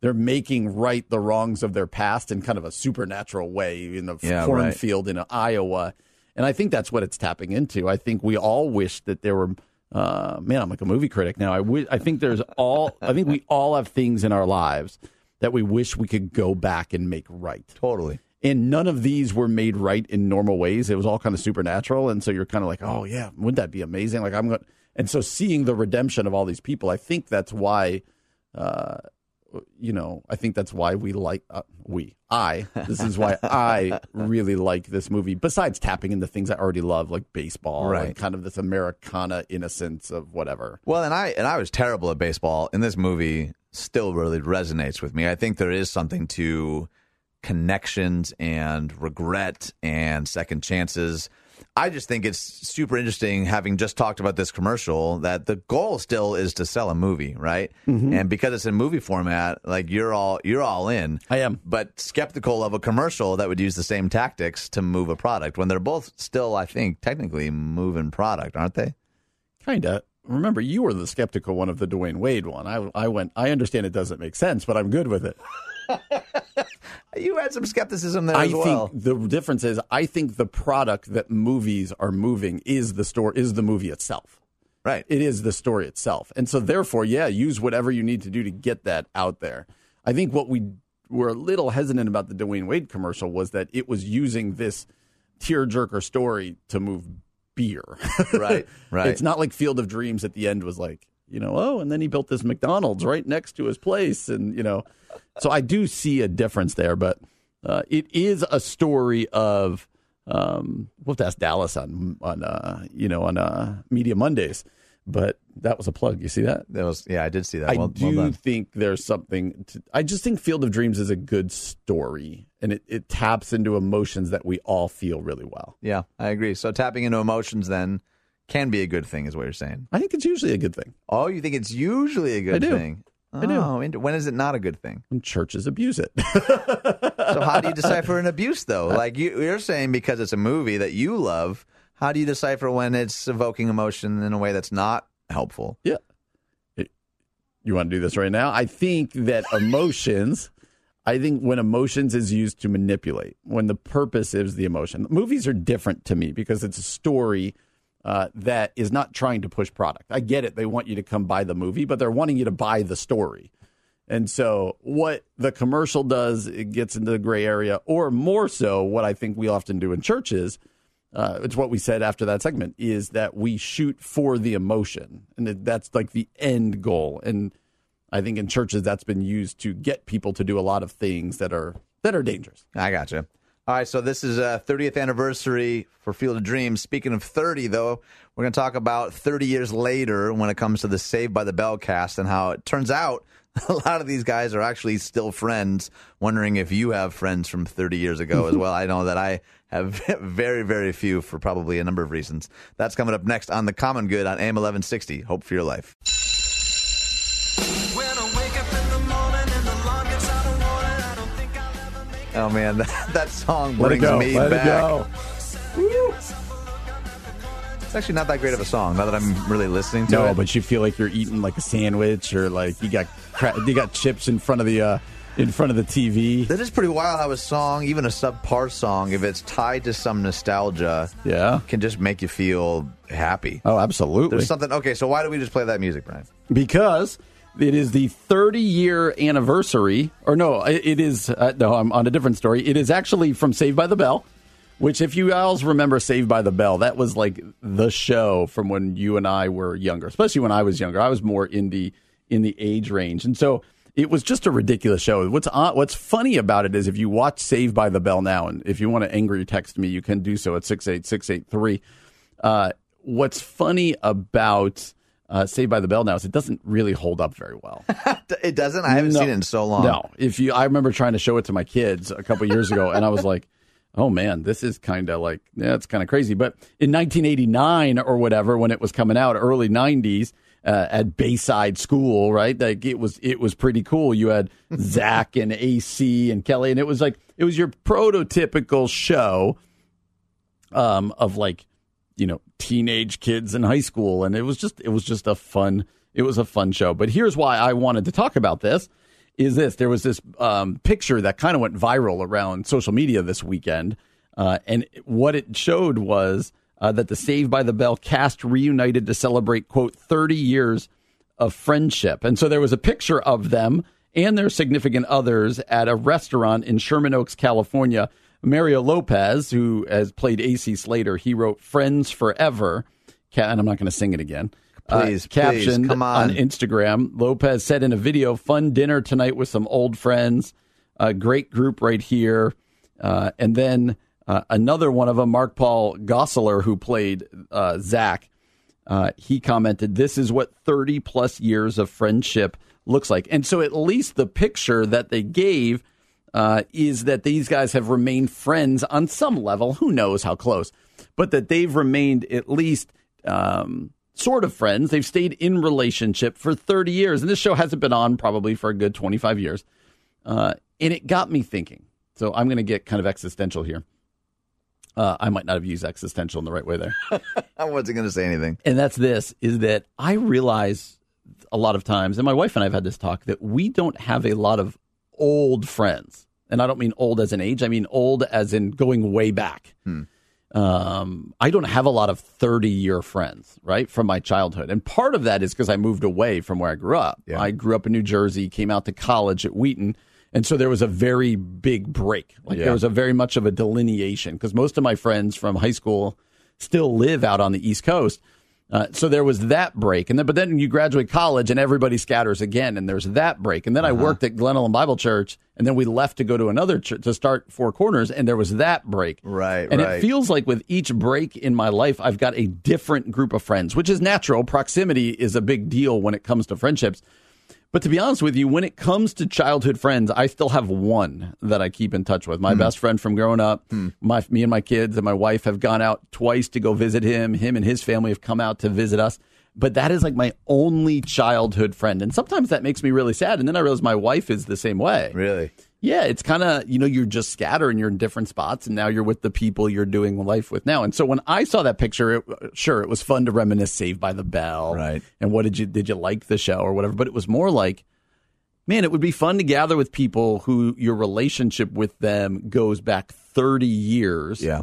Speaker 2: they're making right the wrongs of their past in kind of a supernatural way in the
Speaker 1: Yeah, right.
Speaker 2: cornfield in Iowa. And I think that's what it's tapping into. I think we all wish that there were. Uh, man, I'm like a movie critic now. I I think there's all. I think we all have things in our lives that we wish we could go back and make right.
Speaker 1: totally.
Speaker 2: And none of these were made right in normal ways. It was all kind of supernatural, and so you're kind of like, oh yeah, wouldn't that be amazing? Like I'm going. And so seeing the redemption of all these people, I think that's why. Uh, you know, I think that's why we like uh, we I. This is why I really like this movie. Besides tapping into things I already love, like baseball
Speaker 1: Right.
Speaker 2: and kind of this Americana innocence of whatever.
Speaker 1: Well, and I and I was terrible at baseball. And this movie still really resonates with me. I think there is something to connections and regret and second chances. I just think it's super interesting having just talked about this commercial that the goal still is to sell a movie, right? Mm-hmm. And because it's in movie format, like you're all you're all in.
Speaker 2: I am.
Speaker 1: But skeptical of a commercial that would use the same tactics to move a product when they're both still, I think, technically moving product, aren't they?
Speaker 2: Kinda. remember you were the skeptical one of the Dwayne Wade one. I I went. I understand it doesn't make sense, but I'm good with it.
Speaker 1: You had some skepticism there
Speaker 2: I
Speaker 1: as well.
Speaker 2: think the difference is I think the product that movies are moving is the store is the movie itself.
Speaker 1: right.
Speaker 2: It is the story itself. And so therefore, yeah, use whatever you need to do to get that out there. I think what we were a little hesitant about the Dwayne Wade commercial was that it was using this tearjerker story to move beer.
Speaker 1: Right, right.
Speaker 2: It's not like Field of Dreams at the end was like, you know, oh, and then he built this McDonald's right next to his place and, you know, so I do see a difference there, but uh, it is a story of um, we'll have to ask Dallas on on uh, you know on uh, Media Mondays, but that was a plug. You see that?
Speaker 1: That was yeah, I did see that.
Speaker 2: I
Speaker 1: well,
Speaker 2: do
Speaker 1: well
Speaker 2: think there's something. To, I just think Field of Dreams is a good story, and it, it taps into emotions that we all feel really well.
Speaker 1: Yeah, I agree. So tapping into emotions then can be a good thing, is what you're saying.
Speaker 2: I think it's usually a good thing
Speaker 1: Oh, you think it's usually a good
Speaker 2: I do.
Speaker 1: thing?
Speaker 2: I do.
Speaker 1: Oh, int- when is it not a good thing?
Speaker 2: when churches abuse it.
Speaker 1: So how do you decipher an abuse though? Like you, you're saying because it's a movie that you love, how do you decipher when it's evoking emotion in a way that's not helpful?
Speaker 2: Yeah. It- you want to do this right now? I think that emotions, I think when emotions is used to manipulate, when the purpose is the emotion, movies are different to me because it's a story uh, that is not trying to push product. I get it. They want you to come buy the movie, but they're wanting you to buy the story. And so, what the commercial does, it gets into the gray area, or more so, what I think we often do in churches, uh, it's what we said after that segment, is that we shoot for the emotion. And that's like the end goal. And I think in churches, that's been used to get people to do a lot of things that are that are dangerous.
Speaker 1: I gotcha. All right, so this is uh, a 30th anniversary for Field of Dreams. Speaking of 30, though, we're going to talk about 30 years later when it comes to the Saved by the Bell cast and how it turns out a lot of these guys are actually still friends. Wondering if you have friends from 30 years ago as well. I know that I have very, very few for probably a number of reasons. That's coming up next on The Common Good on AM 1160. Hope for your life. Oh man, that, that song brings me back. It's actually not that great of a song. Now that I'm really listening to
Speaker 2: No,
Speaker 1: it.
Speaker 2: but you feel like you're eating like a sandwich, or like you got cra- you got chips in front of the uh, in front of the TV.
Speaker 1: that is pretty wild how a song, even a subpar song, if it's tied to some nostalgia,
Speaker 2: Yeah.
Speaker 1: can just make you feel happy.
Speaker 2: Oh, absolutely.
Speaker 1: There's something. Okay, so why do we just play that music, Brian?
Speaker 2: because it is the 30 year anniversary, or no, it is, uh, no, I'm on a different story. It is actually from Saved by the Bell, which, if you all remember Saved by the Bell, that was like the show from when you and I were younger, especially when I was younger. I was more in the, in the age range. And so it was just a ridiculous show. What's what's funny about it is if you watch Saved by the Bell now, and if you want to angry text me, you can do so at 68683. Uh, what's funny about uh, Saved by the Bell now is it doesn't really hold up very well.
Speaker 1: It doesn't. I haven't
Speaker 2: No.
Speaker 1: seen it in so long.
Speaker 2: No, if you, I remember trying to show it to my kids a couple years ago, and I was like, "Oh man, this is kind of like, yeah, it's kind of crazy." But in 1989 or whatever, when it was coming out, early 90s. Uh, at Bayside School, right? Like it was, it was pretty cool. You had Zach and AC and Kelly, and it was like it was your prototypical show um, of like you know teenage kids in high school, and it was just it was just a fun it was a fun show. But here's why I wanted to talk about this: is this there was this um, picture that kind of went viral around social media this weekend, uh, and what it showed was uh, that the Saved by the Bell cast reunited to celebrate quote 30 years of friendship, and so there was a picture of them and their significant others at a restaurant in Sherman Oaks, California. Mario Lopez, who has played AC Slater, he wrote "Friends Forever," and I'm not going to sing it again. Uh,
Speaker 1: Please, please,
Speaker 2: captioned
Speaker 1: come on.
Speaker 2: Instagram. Lopez said in a video, "Fun dinner tonight with some old friends. A great group right here." Uh, and then uh, another one of them, Mark Paul Gosselaar, who played uh, Zach, uh, he commented, "This is what 30 plus years of friendship looks like." And so, at least the picture that they gave uh, is that these guys have remained friends on some level. Who knows how close, but that they've remained at least um, sort of friends. They've stayed in relationship for 30 years, and this show hasn't been on probably for a good 25 years. Uh, and it got me thinking. So I'm going to get kind of existential here. Uh, I might not have used existential in the right way there.
Speaker 1: I wasn't going to say anything.
Speaker 2: and that's this is that I realize a lot of times, and my wife and I have had this talk, that we don't have a lot of old friends. And I don't mean old as in age, I mean old as in going way back. Um, I don't have a lot of 30 year friends, right, from my childhood. And part of that is because I moved away from where I grew up.
Speaker 1: Yeah.
Speaker 2: I grew up in New Jersey, came out to college at Wheaton. And so there was a very big break. Like
Speaker 1: Yeah.
Speaker 2: there was a very much of a delineation because most of my friends from high school still live out on the East Coast. Uh, so there was that break, and then but then you graduate college and everybody scatters again, and there's that break. And then I
Speaker 1: Uh-huh.
Speaker 2: worked at Glen Ellyn Bible Church, and then we left to go to another church to start Four Corners, and there was that break.
Speaker 1: Right,
Speaker 2: and
Speaker 1: right.
Speaker 2: it feels like with each break in my life, I've got a different group of friends, which is natural. Proximity is a big deal when it comes to friendships. But to be honest with you, when it comes to childhood friends, I still have one that I keep in touch with. My hmm. best friend from growing up. Hmm. My me and my kids and my wife have gone out twice to go visit him. Him and his family have come out to visit us. But that is like my only childhood friend. And sometimes that makes me really sad. And then I realize my wife is the same way.
Speaker 1: Really?
Speaker 2: Yeah, it's kind of, you know, you're just scattered and you're in different spots and now you're with the people you're doing life with now. And so when I saw that picture, it, uh, sure, it was fun to reminisce Saved by the Bell.
Speaker 1: Right.
Speaker 2: And what did you, did you like the show or whatever? But it was more like, man, it would be fun to gather with people who your relationship with them goes back 30 years.
Speaker 1: Yeah.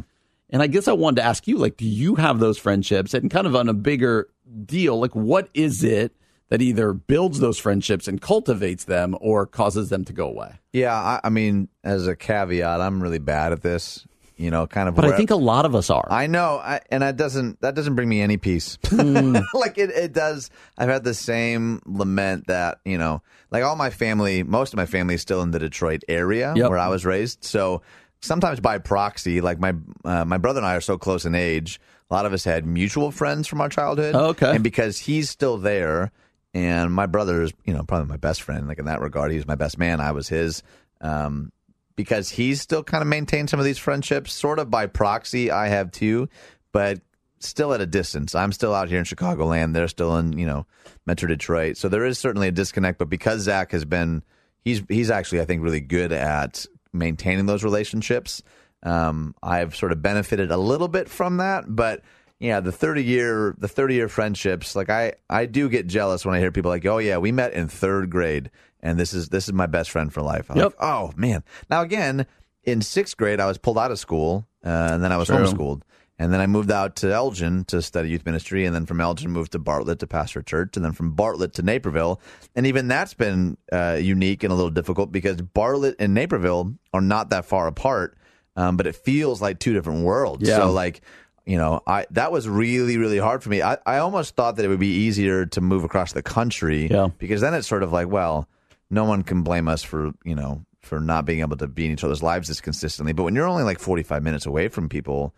Speaker 2: And I guess I wanted to ask you, like, do you have those friendships? And kind of on a bigger deal, like, what is it that either builds those friendships and cultivates them or causes them to go away?
Speaker 1: Yeah, I, I mean, as a caveat, I'm really bad at this. You know, kind of.
Speaker 2: But I think a lot of us are.
Speaker 1: I know, I, and that doesn't that doesn't bring me any peace.
Speaker 2: Hmm.
Speaker 1: like it, it does. I've had the same lament that you know, like all my family, most of my family is still in the Detroit area
Speaker 2: Yep.
Speaker 1: where I was raised. So sometimes by proxy, like my uh, my brother and I are so close in age. A lot of us had mutual friends from our childhood.
Speaker 2: Oh, okay.
Speaker 1: and because he's still there, and my brother is you know probably my best friend. Like in that regard, he was my best man. I was his. Um, because he's still kind of maintained some of these friendships, sort of by proxy. I have too, but still at a distance. I'm still out here in Chicagoland. They're still in, you know, Metro Detroit. So there is certainly a disconnect. But because Zach has been, he's he's actually I think really good at maintaining those relationships. Um, I've sort of benefited a little bit from that, but yeah, the 30 year the 30 year friendships, like I I do get jealous when I hear people like, "Oh yeah, we met in 3rd grade and this is this is my best friend for life." I'm
Speaker 2: Yep.
Speaker 1: like, "Oh, man." Now again, in 6th grade I was pulled out of school, uh, and then I was
Speaker 2: True.
Speaker 1: homeschooled. And then I moved out to Elgin to study youth ministry, and then from Elgin moved to Bartlett to pastor a church, and then from Bartlett to Naperville. And even that's been uh, unique and a little difficult because Bartlett and Naperville are not that far apart, um, but it feels like two different worlds.
Speaker 2: Yeah.
Speaker 1: So like, you know, I that was really really hard for me. I, I almost thought that it would be easier to move across the country,
Speaker 2: Yeah.
Speaker 1: because then it's sort of like, well, no one can blame us for you know for not being able to be in each other's lives as consistently. But when you're only like 45 minutes away from people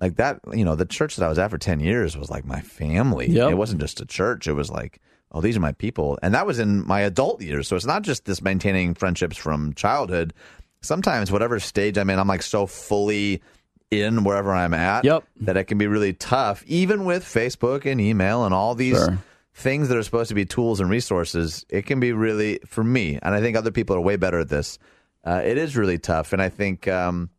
Speaker 1: like that, you know, the church that I was at for 10 years was like my family.
Speaker 2: Yep.
Speaker 1: It wasn't just a church. It was like, oh, these are my people. And that was in my adult years. So it's not just this maintaining friendships from childhood. Sometimes, whatever stage I'm in, I'm like so fully in wherever I'm at
Speaker 2: Yep.
Speaker 1: that it can be really tough, even with Facebook and email and all these
Speaker 2: Sure.
Speaker 1: things that are supposed to be tools and resources. It can be really, for me, and I think other people are way better at this. Uh, it is really tough. And I think, um,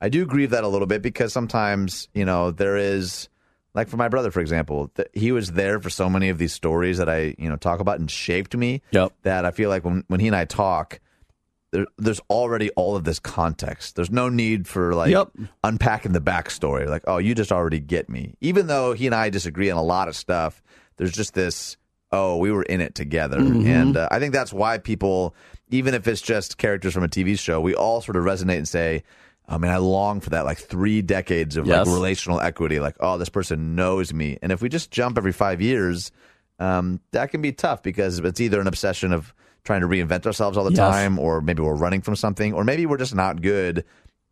Speaker 1: I do grieve that a little bit because sometimes, you know, there is like for my brother, for example, th- he was there for so many of these stories that I, you know, talk about and shaped me.
Speaker 2: Yep.
Speaker 1: That I feel like when when he and I talk, there, there's already all of this context. There's no need for like
Speaker 2: Yep.
Speaker 1: unpacking the backstory. Like, oh, you just already get me. Even though he and I disagree on a lot of stuff, there's just this. Oh, we were in it together,
Speaker 2: Mm-hmm.
Speaker 1: and uh, I think that's why people, even if it's just characters from a TV show, we all sort of resonate and say, I mean, I long for that like three decades of
Speaker 2: Yes.
Speaker 1: like relational equity. Like, oh, this person knows me. And if we just jump every five years, um, that can be tough because it's either an obsession of trying to reinvent ourselves all the
Speaker 2: Yes.
Speaker 1: time, or maybe we're running from something, or maybe we're just not good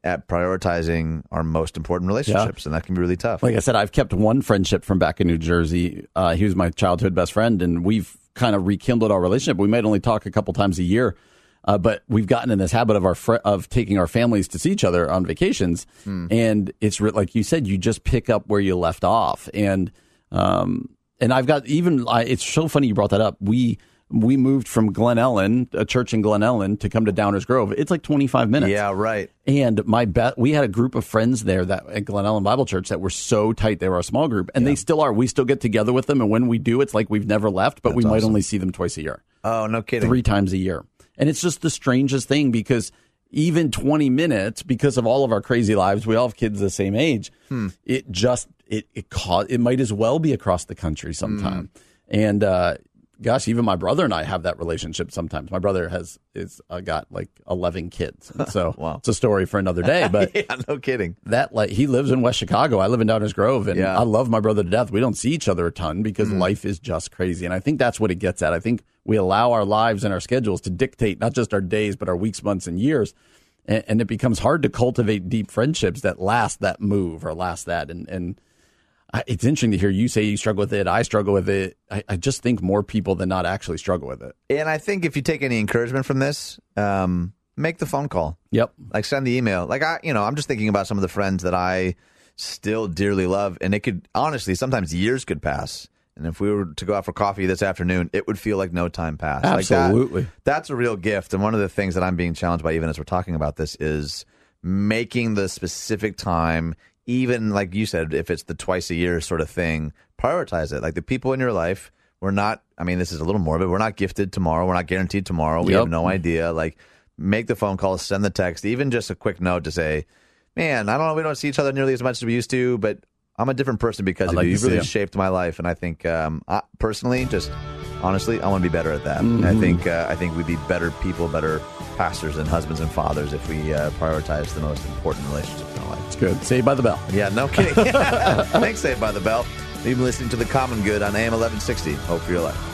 Speaker 1: at prioritizing our most important relationships, and that can be really tough.
Speaker 2: Like I said, I've kept one friendship from back in New Jersey. Uh, he was my childhood best friend, and we've kind of rekindled our relationship. We might only talk a couple times a year, uh, but we've gotten in this habit of our fr- of taking our families to see each other on vacations. And it's re- like you said, you just pick up where you left off. And um, and I've got even I, it's so funny you brought that up. We we moved from Glen Ellyn, a church in Glen Ellyn, to come to Downers Grove. It's like 25 minutes.
Speaker 1: Yeah, right.
Speaker 2: And my bet, we had a group of friends there that at Glen Ellyn Bible Church that were so tight. They were a small group, and they still are. We still get together with them, and when we do, it's like we've never left, but we might
Speaker 1: awesome.
Speaker 2: only see them twice a year,
Speaker 1: Oh, no kidding.
Speaker 2: three times a year. And it's just the strangest thing because even 20 minutes, because of all of our crazy lives, we all have kids the same age.
Speaker 1: Hmm.
Speaker 2: It just it it ca- it might as well be across the country sometime.
Speaker 1: Hmm.
Speaker 2: And uh, gosh, even my brother and I have that relationship sometimes. My brother has is uh, got like 11 kids, And so
Speaker 1: Wow.
Speaker 2: it's a story for another day. But
Speaker 1: yeah, no kidding.
Speaker 2: that like he lives in West Chicago. I live in Downers Grove, and
Speaker 1: Yeah.
Speaker 2: I love my brother to death. We don't see each other a ton because life is just crazy, and I think that's what it gets at. I think we allow our lives and our schedules to dictate not just our days, but our weeks, months, and years, and, and it becomes hard to cultivate deep friendships that last that move or last that. And and it's interesting to hear you say you struggle with it. I struggle with it. I, I just think more people than not actually struggle with it.
Speaker 1: And I think if you take any encouragement from this, um, make the phone call.
Speaker 2: Yep.
Speaker 1: Like send the email. Like I, you know, I'm just thinking about some of the friends that I still dearly love, and it could honestly sometimes years could pass. And if we were to go out for coffee this afternoon, it would feel like no time passed. Like that-
Speaker 2: Absolutely.
Speaker 1: that's a real gift. And one of the things that I'm being challenged by, even as we're talking about this, is making the specific time, even like you said, if it's the twice a year sort of thing, prioritize it. Like the people in your life, we're not, I mean, this is a little morbid. We're not gifted tomorrow. We're not guaranteed tomorrow. We
Speaker 2: Yep.
Speaker 1: have no idea. Like, make the phone call, send the text, even just a quick note to say, man, I don't know, we don't see each other nearly as much as we used to, but I'm a different person because of
Speaker 2: like
Speaker 1: you. You've really shaped my life, and I think um, I, personally, just honestly, I want to be better at that.
Speaker 2: Mm-hmm.
Speaker 1: I think uh, I think we'd be better people, better pastors and husbands and fathers if we uh, prioritize the most important relationships in our life.
Speaker 2: It's good. Saved by the bell.
Speaker 1: Yeah, no kidding. Thanks, Saved by the Bell. You've been listening to The Common Good on AM 1160. Hope for your life.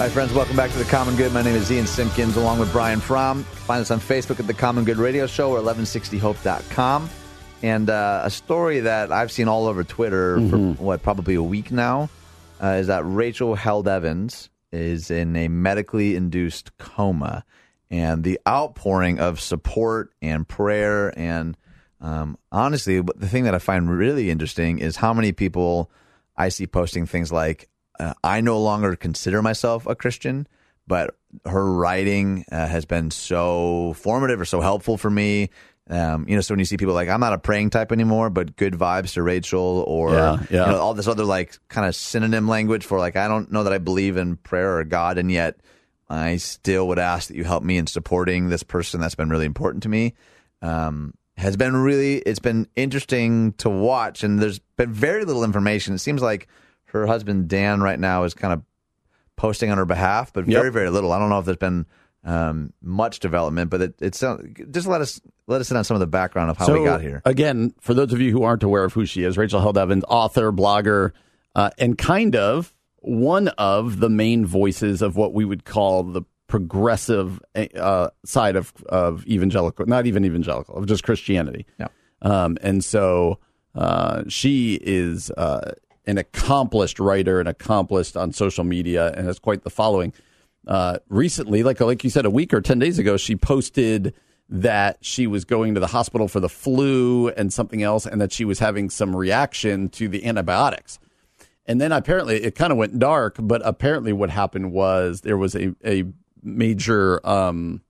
Speaker 1: Hi, friends. Welcome back to The Common Good. My name is Ian Simpkins along with Brian Fromm. Find us on Facebook at The Common Good Radio Show or 1160hope.com. And uh, a story that I've seen all over Twitter for, what, probably a week now uh, is that Rachel Held Evans is in a medically induced coma. And the outpouring of support and prayer and um, honestly, the thing that I find really interesting is how many people I see posting things like, uh, I no longer consider myself a Christian, but her writing uh, has been so formative or so helpful for me. Um, you know, so when you see people like, I'm not a praying type anymore, but good vibes to Rachel, or
Speaker 2: Yeah, yeah.
Speaker 1: You know, all this other like kind of synonym language for like, I don't know that I believe in prayer or God, and yet I still would ask that you help me in supporting this person that's been really important to me. Um, has been really, it's been interesting to watch, and there's been very little information. It seems like her husband Dan right now is kind of posting on her behalf, but very,
Speaker 2: Yep.
Speaker 1: very little. I don't know if there's been um, much development, but it, it's uh, just let us let us in on some of the background of how we got here.
Speaker 2: Again, for those of you who aren't aware of who she is, Rachel Held Evans, author, blogger, uh, and kind of one of the main voices of what we would call the progressive uh, side of, of evangelical, not even evangelical, of just Christianity.
Speaker 1: Yeah.
Speaker 2: Um, and so uh, she is uh, an accomplished writer and accomplished on social media and has quite the following. Uh, recently, like like you said, a week or ten days ago, she posted that she was going to the hospital for the flu and something else, and that she was having some reaction to the antibiotics. And then apparently it kind of went dark, but apparently what happened was there was a, a major um,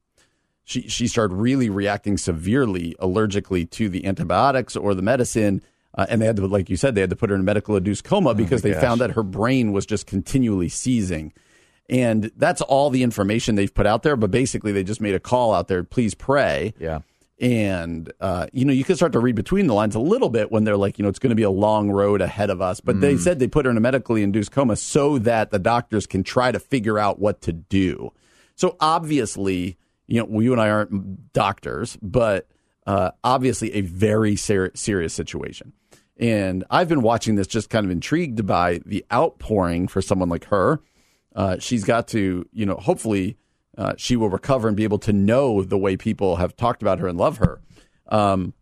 Speaker 2: she she started really reacting severely allergically to the antibiotics or the medicine. Uh, and they had to, like you said, they had to put her in a medical induced coma because they
Speaker 1: gosh.
Speaker 2: found that her brain was just continually seizing. And that's all the information they've put out there. But basically, they just made a call out there please pray.
Speaker 1: Yeah.
Speaker 2: And, uh, you know, you can start to read between the lines a little bit when they're like, you know, it's going to be a long road ahead of us. But mm. they said they put her in a medically induced coma so that the doctors can try to figure out what to do. So obviously, you know, you and I aren't doctors, but uh, obviously a very ser- serious situation. And I've been watching this just kind of intrigued by the outpouring for someone like her. Uh, she's got to, you know, hopefully uh, she will recover and be able to know the way people have talked about her and love her. Um,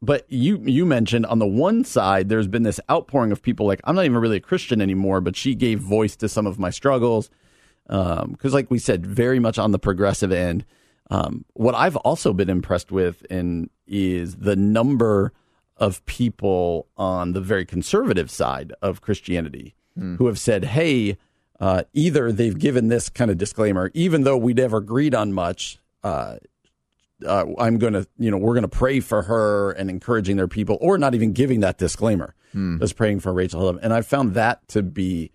Speaker 2: but you you mentioned on the one side, there's been this outpouring of people like I'm not even really a Christian anymore, but she gave voice to some of my struggles because, um, like we said, very much on the progressive end. Um, what I've also been impressed with in is the number of people on the very conservative side of Christianity mm. who have said, "Hey." Uh, either they've given this kind of disclaimer, even though we never agreed on much, uh, uh, I'm going to, you know, we're going to pray for her and encouraging their people, or not even giving that disclaimer, hmm. just praying for Rachel. And I found that to be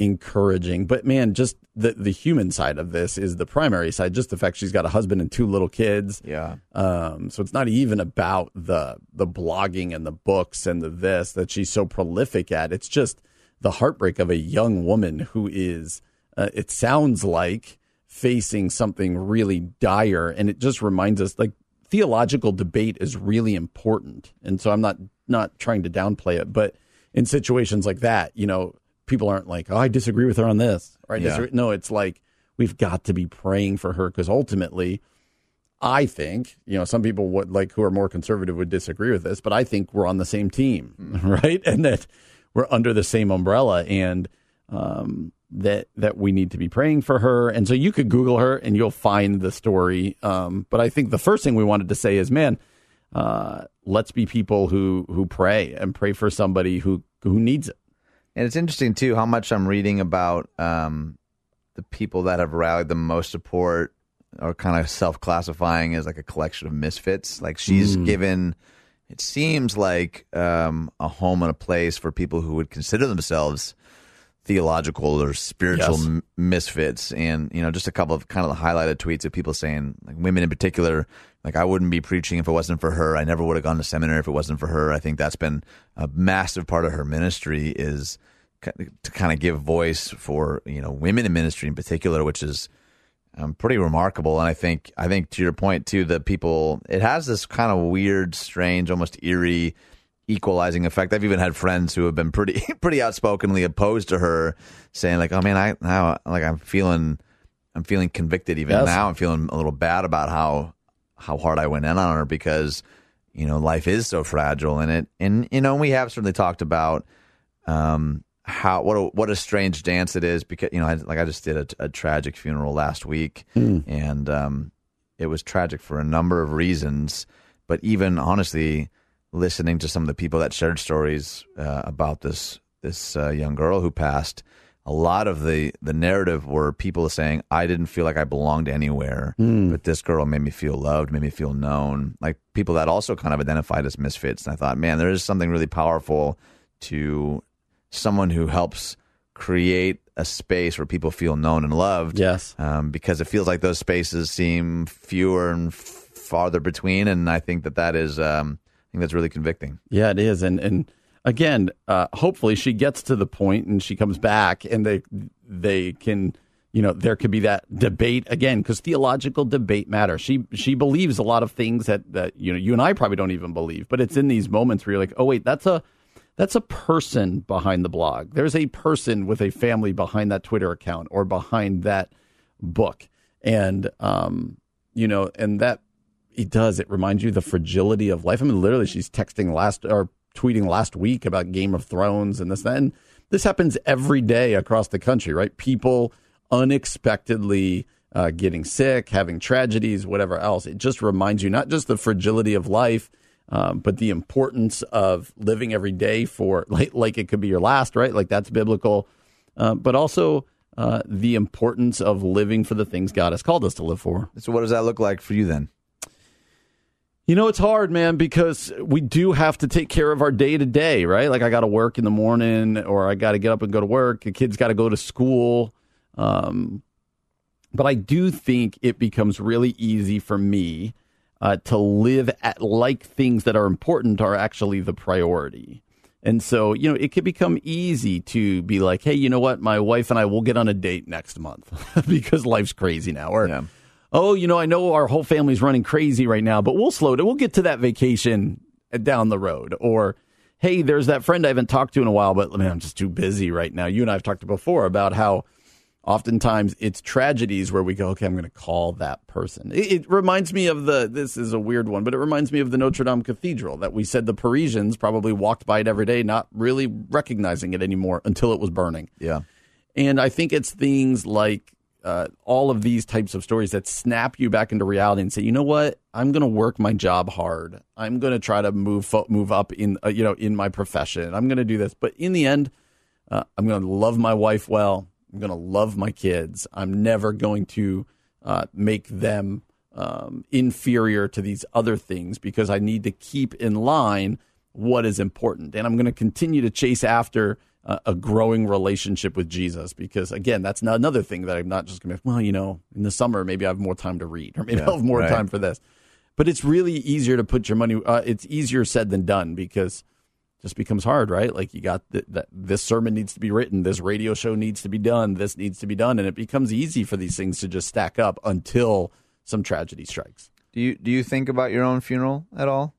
Speaker 2: encouraging. But man, just the the human side of this is the primary side. Just the fact she's got a husband and two little kids.
Speaker 1: Yeah.
Speaker 2: Um. So it's not even about the the blogging and the books and the this that she's so prolific at. It's just the heartbreak of a young woman who is. Uh, it sounds like facing something really dire. And it just reminds us like theological debate is really important. And so I'm not not trying to downplay it, but in situations like that, you know, people aren't like, "Oh, I disagree with her on this." Right? Yeah. No, it's like we've got to be praying for her because ultimately I think, you know, some people would like who are more conservative would disagree with this, but I think we're on the same team, mm-hmm. right? And that we're under the same umbrella and um, that that we need to be praying for her. And so you could Google her and you'll find the story. Um, but I think the first thing we wanted to say is, man, uh, let's be people who who pray and pray for somebody who who needs it.
Speaker 1: And it's interesting too how much I'm reading about um, the people that have rallied the most support are kind of self-classifying as like a collection of misfits. Like she's mm. given it seems like um, a home and a place for people who would consider themselves theological or spiritual yes. m- misfits. And you know just a couple of kind of the highlighted tweets of people saying like women in particular like I wouldn't be preaching if it wasn't for her. I never would have gone to seminary if it wasn't for her. I think that's been a massive part of her ministry is to kind of give voice for you know women in ministry in particular which is um, pretty remarkable. And I think I think to your point too that people it has this kind of weird strange almost eerie equalizing effect. I've even had friends who have been pretty pretty outspokenly opposed to her, saying like, "Oh man, I now like I'm feeling I'm feeling convicted even yes. now. I'm feeling a little bad about how how hard I went in on her because you know life is so fragile and it and you know we have certainly talked about um how what a what a strange dance it is because you know I, like I just did a, a tragic funeral last week mm. and um it was tragic for a number of reasons but even honestly listening to some of the people that shared stories uh, about this this uh, young girl who passed, a lot of the the narrative were people saying, "I didn't feel like I belonged anywhere, mm. but this girl made me feel loved, made me feel known." Like people that also kind of identified as misfits. And I thought, man, there is something really powerful to someone who helps create a space where people feel known and loved.
Speaker 2: Yes,
Speaker 1: um, because it feels like those spaces seem fewer and f- farther between, and I think that that is. Um, think that's really convicting.
Speaker 2: Yeah, it is. And and again, uh, hopefully she gets to the point and she comes back and they they can you know there could be that debate again because theological debate matters. She she believes a lot of things that that you know you and I probably don't even believe, but it's in these moments where you're like, oh wait, that's a that's a person behind the blog. There's a person with a family behind that Twitter account or behind that book, and um, you know, and that it does. It reminds you of the fragility of life. I mean, literally, she's texting last or tweeting last week about Game of Thrones and this. And this happens every day across the country, right? People unexpectedly uh, getting sick, having tragedies, whatever else. It just reminds you not just the fragility of life, um, but the importance of living every day for like, like it could be your last, right? Like that's biblical, uh, but also. Uh, the importance of living for the things God has called us to live for.
Speaker 1: So, what does that look like for you then?
Speaker 2: You know, it's hard, man, because we do have to take care of our day to day, right? Like, I got to work in the morning, or I got to get up and go to work. The kids got to go to school. Um, but I do think it becomes really easy for me uh, to live at, like things that are important are actually the priority. And so, you know, it could become easy to be like, hey, you know what? My wife and I will get on a date next month because life's crazy now. Or,
Speaker 1: Yeah.
Speaker 2: Oh, you know, I know our whole family's running crazy right now, but we'll slow it. We'll get to that vacation down the road. Or, hey, there's that friend I haven't talked to in a while, but man, I'm just too busy right now. You and I have talked before about how oftentimes it's tragedies where we go, okay, I'm going to call that person. It, it reminds me of the, this is a weird one, but it reminds me of the Notre Dame Cathedral that we said the Parisians probably walked by it every day, not really recognizing it anymore until it was burning.
Speaker 1: Yeah.
Speaker 2: And I think it's things like uh, all of these types of stories that snap you back into reality and say, you know what, I'm going to work my job hard. I'm going to try to move fo- move up in uh, you know in my profession. I'm going to do this, but in the end, uh, I'm going to love my wife well. I'm going to love my kids. I'm never going to uh, make them um, inferior to these other things because I need to keep in line what is important. And I'm going to continue to chase after a growing relationship with Jesus because, again, that's not another thing that I'm not just going to, well, you know, in the summer, maybe I have more time to read or maybe
Speaker 1: Yeah,
Speaker 2: I'll have more
Speaker 1: right.
Speaker 2: time for this. But it's really easier to put your money, uh, it's easier said than done because just becomes hard, right? Like you got th- that this sermon needs to be written, this radio show needs to be done, this needs to be done, and it becomes easy for these things to just stack up until some tragedy strikes.
Speaker 1: Do you do you think about your own funeral at all?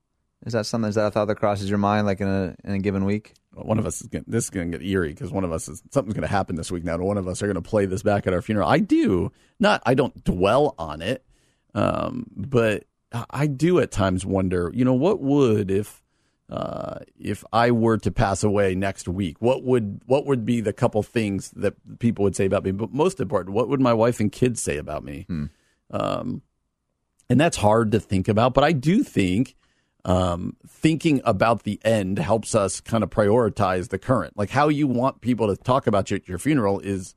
Speaker 1: Is that something is that a thought that crosses your mind like in a in a given week?
Speaker 2: One of us is gonna, this is going to get eerie because one of us is something's going to happen this week now. And one of us are going to play this back at our funeral. I do not. I don't dwell on it, um, but I do at times wonder. You know, what would if uh, if I were to pass away next week? What would what would be the couple things that people would say about me? But most important, what would my wife and kids say about me? Um, and that's hard to think about. But I do think um, thinking about the end helps us kind of prioritize the current. Like how you want people to talk about you at your funeral is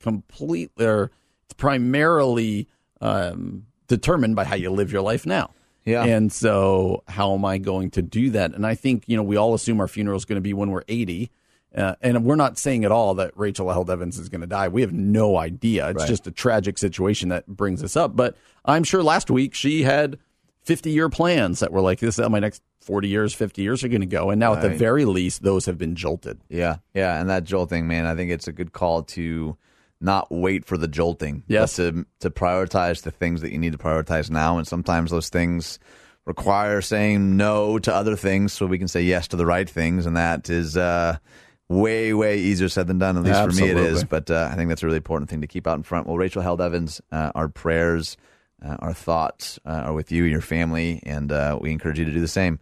Speaker 2: completely, or it's primarily um, determined by how you live your life now.
Speaker 1: Yeah.
Speaker 2: And so, how am I going to do that? And I think, you know, we all assume our funeral is going to be when we're 80. Uh, and we're not saying at all that Rachel Held Evans is going to die. We have no idea. It's
Speaker 1: Right.
Speaker 2: just a tragic situation that brings us up. But I'm sure last week she had 50 year plans that were like, this is how my next 40 years, 50 years are going to go. And now, at the very least, those have been jolted.
Speaker 1: Yeah, yeah, and that jolting, man, I think it's a good call to not wait for the jolting.
Speaker 2: Yes.
Speaker 1: but to to prioritize the things that you need to prioritize now, and sometimes those things require saying no to other things so we can say yes to the right things, and that is uh, way way easier said than done. At least for me, it is. But uh, I think that's a really important thing to keep out in front. Well, Rachel Held Evans, uh, our prayers, uh, our thoughts uh, are with you and your family, and uh, we encourage you to do the same.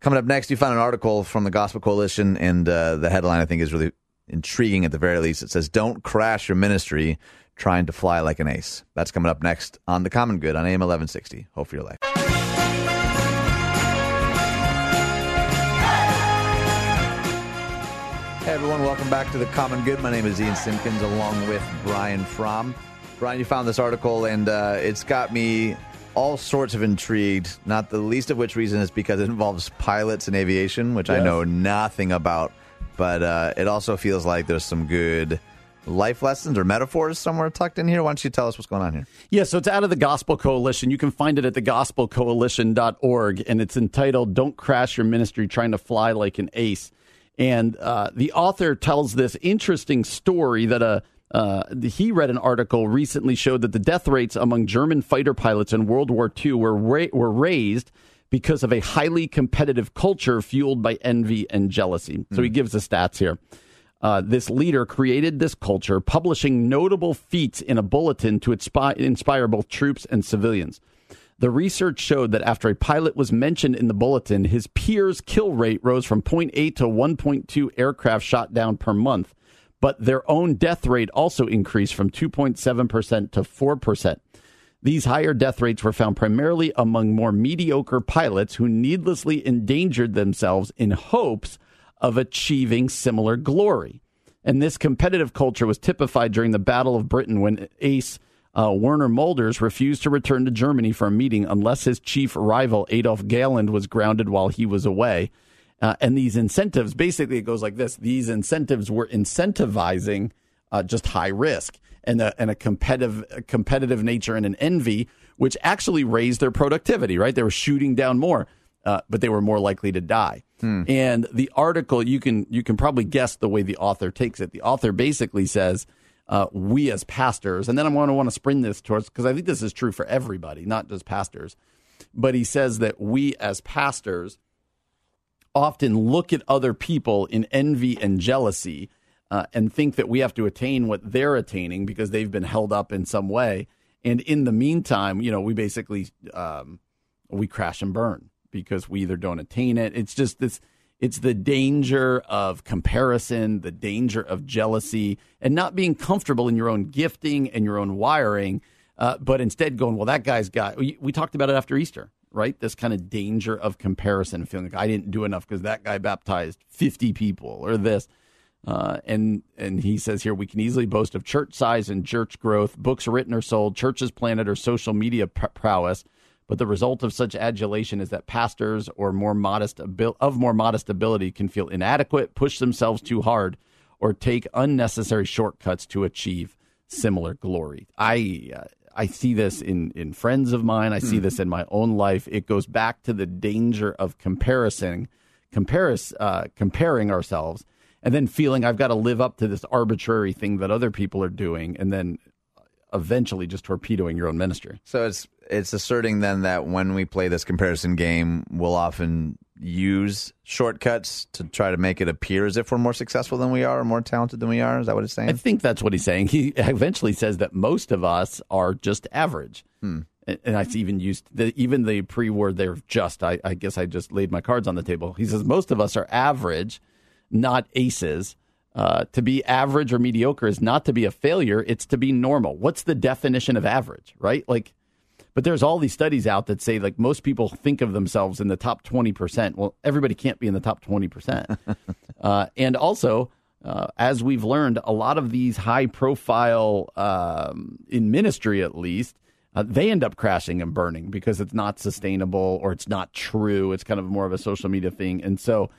Speaker 1: Coming up next, you found an article from the Gospel Coalition, and uh, the headline I think is really intriguing at the very least. It says, Don't crash your ministry trying to fly like an ace. That's coming up next on The Common Good on AM 1160. Hope for your life. Hey everyone, welcome back to The Common Good. My name is Ian Simpkins along with Brian Fromm. Brian, you found this article, and uh, it's got me all sorts of intrigued, not the least of which reason is because it involves pilots and aviation, which I know nothing about. But uh, it also feels like there's some good life lessons or metaphors somewhere tucked in here. Why don't you tell us what's going on here?
Speaker 2: Yeah, so it's out of the Gospel Coalition. You can find it at thegospelcoalition.org, and it's entitled Don't Crash Your Ministry Trying to Fly Like an Ace. And uh, the author tells this interesting story that a uh, he read an article recently showed that the death rates among German fighter pilots in World War II were ra- were raised because of a highly competitive culture fueled by envy and jealousy. So he gives the stats here. Uh, this leader created this culture, publishing notable feats in a bulletin to inspi- inspire both troops and civilians. The research showed that after a pilot was mentioned in the bulletin, his peers' kill rate rose from 0.8 to 1.2 aircraft shot down per month, but their own death rate also increased from 2.7% to 4%. These higher death rates were found primarily among more mediocre pilots who needlessly endangered themselves in hopes of achieving similar glory. And this competitive culture was typified during the Battle of Britain when ace uh, Werner Mölders refused to return to Germany for a meeting unless his chief rival Adolf Galland was grounded while he was away. Uh, and these incentives, basically, it goes like this: these incentives were incentivizing uh, just high risk and a, and a competitive a competitive nature and an envy which actually raised their productivity, right? They were shooting down more, uh, but they were more likely to die. And the article, you can you can probably guess the way the author takes it. The author basically says, uh, "We as pastors," and then I'm going to want to spring this towards because I think this is true for everybody, not just pastors. But he says that we as pastors often look at other people in envy and jealousy uh, and think that we have to attain what they're attaining because they've been held up in some way. And in the meantime, you know, we basically um, we crash and burn because we either don't attain it. It's just this. It's the danger of comparison, the danger of jealousy, and not being comfortable in your own gifting and your own wiring, uh, but instead going, well, that guy's got. We, we talked about it after Easter, right? This kind of danger of comparison, feeling like I didn't do enough because that guy baptized 50 people or this. Uh, and and he says here we can easily boast of church size and church growth, books written or sold, churches planted, or social media pr- prowess. But the result of such adulation is that pastors or more modest abil- of more modest ability can feel inadequate, push themselves too hard, or take unnecessary shortcuts to achieve similar glory. I uh, I see this in in friends of mine. I see this in my own life. It goes back to the danger of comparison, comparis, uh, comparing ourselves, and then feeling I've got to live up to this arbitrary thing that other people are doing, and then eventually just torpedoing your own ministry.
Speaker 1: So it's it's asserting then that when we play this comparison game, we'll often use shortcuts to try to make it appear as if we're more successful than we are or more talented than we are. Is that what it's saying?
Speaker 2: I think that's what he's saying. He eventually says that most of us are just average. And and I even used the, even the pre word there, just. I, I guess I just laid my cards on the table. He says most of us are average, not aces. Uh, to be average or mediocre is not to be a failure, it's to be normal. What's the definition of average, right? Like, but there's all these studies out that say like most people think of themselves in the top 20%. Well, everybody can't be in the top 20%. uh, and also, uh, as we've learned, a lot of these high profile, um, in ministry at least, uh, they end up crashing and burning because it's not sustainable or it's not true. It's kind of more of a social media thing. And so,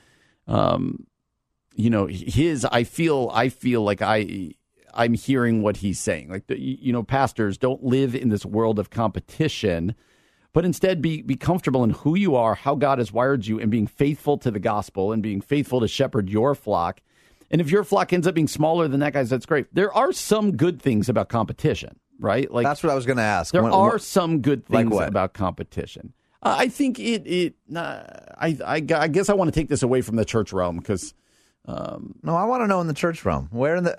Speaker 2: um, you know, his, I feel, I feel like I, I'm hearing what he's saying. Like, the, you know, pastors don't live in this world of competition, but instead be, be comfortable in who you are, how God has wired you, and being faithful to the gospel and being faithful to shepherd your flock. And if your flock ends up being smaller than that guy's, that's great. There are some good things about competition, right? Like
Speaker 1: That's what I was going to ask.
Speaker 2: there
Speaker 1: When-
Speaker 2: are some good things
Speaker 1: what?
Speaker 2: about competition. Uh, I think it. It. Uh, I, I. I guess I want to take this away from the church realm because Um,
Speaker 1: No, I want to know in the church realm where in the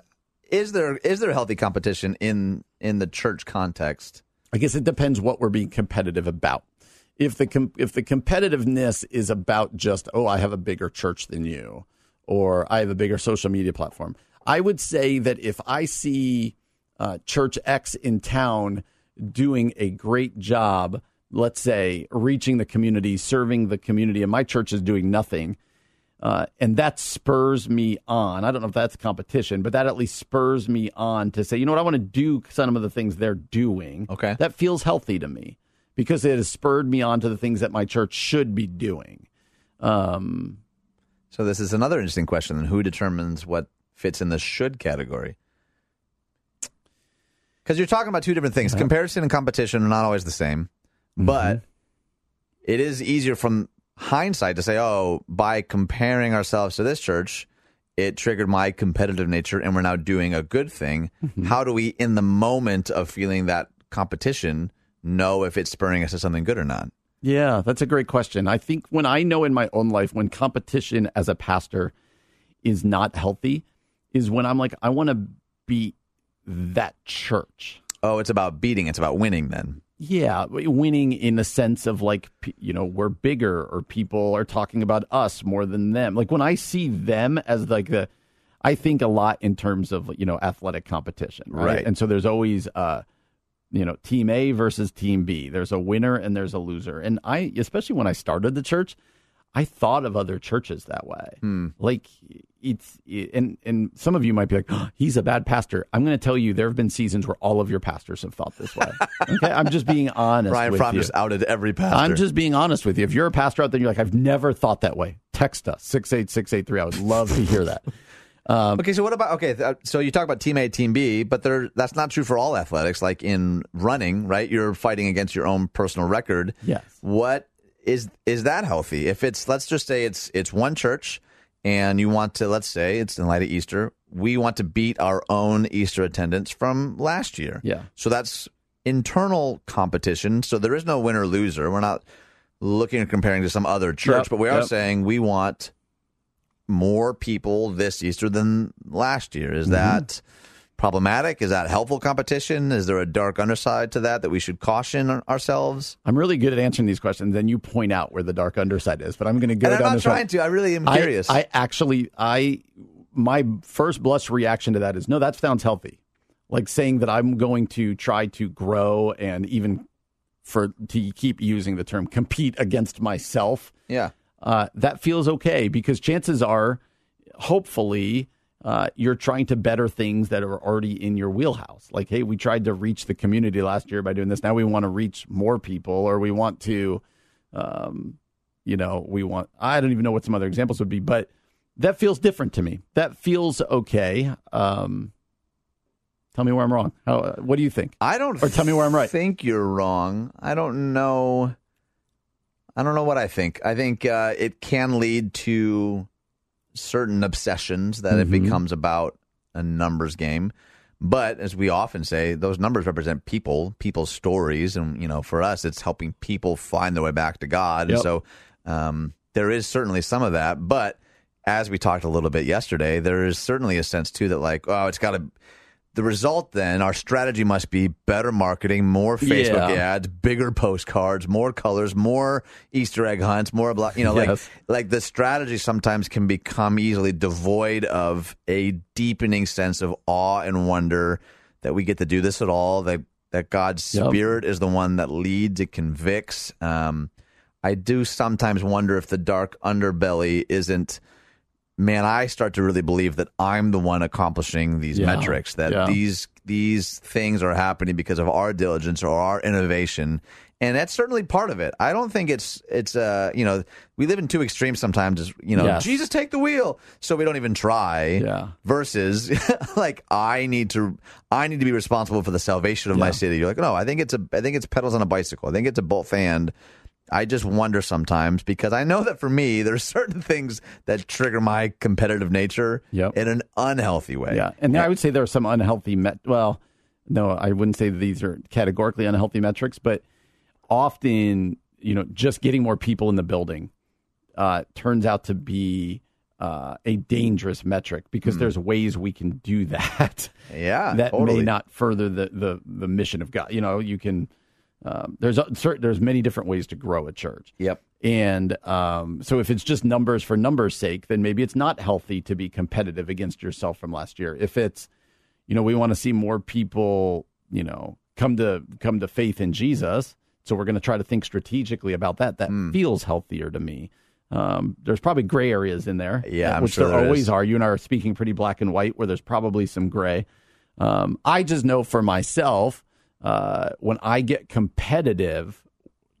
Speaker 1: is there is there healthy competition in in the church context?
Speaker 2: I guess it depends what we're being competitive about. If the com- if the competitiveness is about just oh I have a bigger church than you or I have a bigger social media platform, I would say that if I see uh, Church X in town doing a great job, let's say reaching the community, serving the community, and my church is doing nothing, uh, and that spurs me on. I don't know if that's competition, but that at least spurs me on to say, you know what, I want to do some of the things they're doing.
Speaker 1: Okay.
Speaker 2: That feels healthy to me because it has spurred me on to the things that my church should be doing. Um,
Speaker 1: So this is another interesting question. Then who determines what fits in the should category? Because you're talking about two different things. Comparison and competition are not always the same, but it is easier from hindsight to say, "Oh, by comparing ourselves to this church, it triggered my competitive nature, and we're now doing a good thing." Mm-hmm. How do we, in the moment of feeling that competition, know if it's spurring us to something good or not?
Speaker 2: Yeah, that's a great question. I think when I know in my own life when competition as a pastor is not healthy is when I'm like, I want to beat that church.
Speaker 1: Oh, it's about beating. It's about winning. Then.
Speaker 2: Yeah, winning in the sense of like, you know, we're bigger or people are talking about us more than them. Like when I see them as like the, I think a lot in terms of, you know, athletic competition. Right.
Speaker 1: Right.
Speaker 2: And so there's always, uh, you know, team A versus team B. There's a winner and there's a loser. And I, especially when I started the church, I thought of other churches that way. Hmm. Like it's, and and some of you might be like, oh, he's a bad pastor. I'm going to tell you, there have been seasons where all of your pastors have thought this way. okay, I'm just being honest.
Speaker 1: Brian
Speaker 2: with
Speaker 1: Fromm
Speaker 2: you.
Speaker 1: just outed every pastor.
Speaker 2: I'm just being honest with you. If you're a pastor out there, you're like, I've never thought that way. Text us six eight six eight three. I would love to hear that.
Speaker 1: Um, okay, so what about okay? th- uh, So you talk about team A, team B, but there that's not true for all athletics. Like in running, right? You're fighting against your own personal record.
Speaker 2: Yes.
Speaker 1: What is is that healthy? If it's let's just say it's it's one church, and you want to let's say it's in light of Easter, we want to beat our own Easter attendance from last year.
Speaker 2: Yeah.
Speaker 1: So that's internal competition. So there is no winner loser. We're not looking or comparing to some other church,
Speaker 2: Yep,
Speaker 1: but we are
Speaker 2: yep.
Speaker 1: saying we want more people this Easter than last year.
Speaker 2: Mm-hmm.
Speaker 1: Is that problematic? Is that helpful competition? Is there a dark underside to that that we should caution ourselves?
Speaker 2: I'm really good at answering these questions. Then you point out where the dark underside is, but I'm going to go
Speaker 1: And I'm not trying
Speaker 2: road.
Speaker 1: to. I really am
Speaker 2: I-
Speaker 1: curious.
Speaker 2: I, actually, I my first blush reaction to that is no, that sounds healthy. Like saying that I'm going to try to grow and even for to keep using the term compete against myself.
Speaker 1: yeah.
Speaker 2: Uh, that feels okay because chances are, hopefully, uh, you're trying to better things that are already in your wheelhouse. Like, hey, we tried to reach the community last year by doing this. Now we want to reach more people, or we want to, um, you know, we want. I don't even know what some other examples would be, but that feels different to me. That feels okay. Um, tell me where I'm wrong. How, what do you think?
Speaker 1: I don't
Speaker 2: Or tell me where I'm right.
Speaker 1: think you're wrong. I don't know. I don't know what I think. I think uh, it can lead to certain obsessions that it
Speaker 2: Mhm.
Speaker 1: becomes about a numbers game. But as we often say, those numbers represent people, people's stories, and you know, for us, it's helping people find their way back to God. And so um, there is certainly some of that. But as we talked a little bit yesterday, there is certainly a sense too that like, oh, it's got to. The result then, our strategy must be better marketing, more Facebook
Speaker 2: Yeah.
Speaker 1: ads, bigger postcards, more colors, more Easter egg hunts, more blah. You know,
Speaker 2: Yes.
Speaker 1: like like the strategy sometimes can become easily devoid of a deepening sense of awe and wonder that we get to do this at all. That that God's
Speaker 2: Yep.
Speaker 1: Spirit is the one that leads, it convicts. Um, I do sometimes wonder if the dark underbelly isn't. Man, I start to really believe that I'm the one accomplishing these
Speaker 2: Yeah.
Speaker 1: metrics. That
Speaker 2: Yeah.
Speaker 1: these these things are happening because of our diligence or our innovation, and that's certainly part of it. I don't think it's it's uh you know we live in two extremes sometimes. Is you know
Speaker 2: Yes.
Speaker 1: Jesus take the wheel, so we don't even try.
Speaker 2: Yeah.
Speaker 1: Versus like I need to I need to be responsible for the salvation of my city. You're like no, I think it's a I think it's pedals on a bicycle. I think it's a both and. I just wonder sometimes because I know that for me, there are certain things that trigger my competitive nature
Speaker 2: Yep.
Speaker 1: in an unhealthy way.
Speaker 2: Yeah, and I would say there are some unhealthy. Met- well, no, I wouldn't say these are categorically unhealthy metrics, but often, you know, just getting more people in the building uh, turns out to be uh, a dangerous metric because there's ways we can do that.
Speaker 1: Yeah,
Speaker 2: that
Speaker 1: totally.
Speaker 2: may not further the, the the mission of God. You know, you can. Um, there's a, certain, there's many different ways to grow a church.
Speaker 1: Yep.
Speaker 2: And um, so if it's just numbers for numbers' sake, then maybe it's not healthy to be competitive against yourself from last year. If it's, you know, we want to see more people, you know, come to come to faith in Jesus, so we're going to try to think strategically about that. That
Speaker 1: Hmm.
Speaker 2: feels healthier to me. Um, there's probably gray areas in there,
Speaker 1: Yeah,
Speaker 2: which
Speaker 1: sure
Speaker 2: there,
Speaker 1: there
Speaker 2: always
Speaker 1: is.
Speaker 2: are. You and I are speaking pretty black and white, where there's probably some gray. Um, I just know for myself, uh, when I get competitive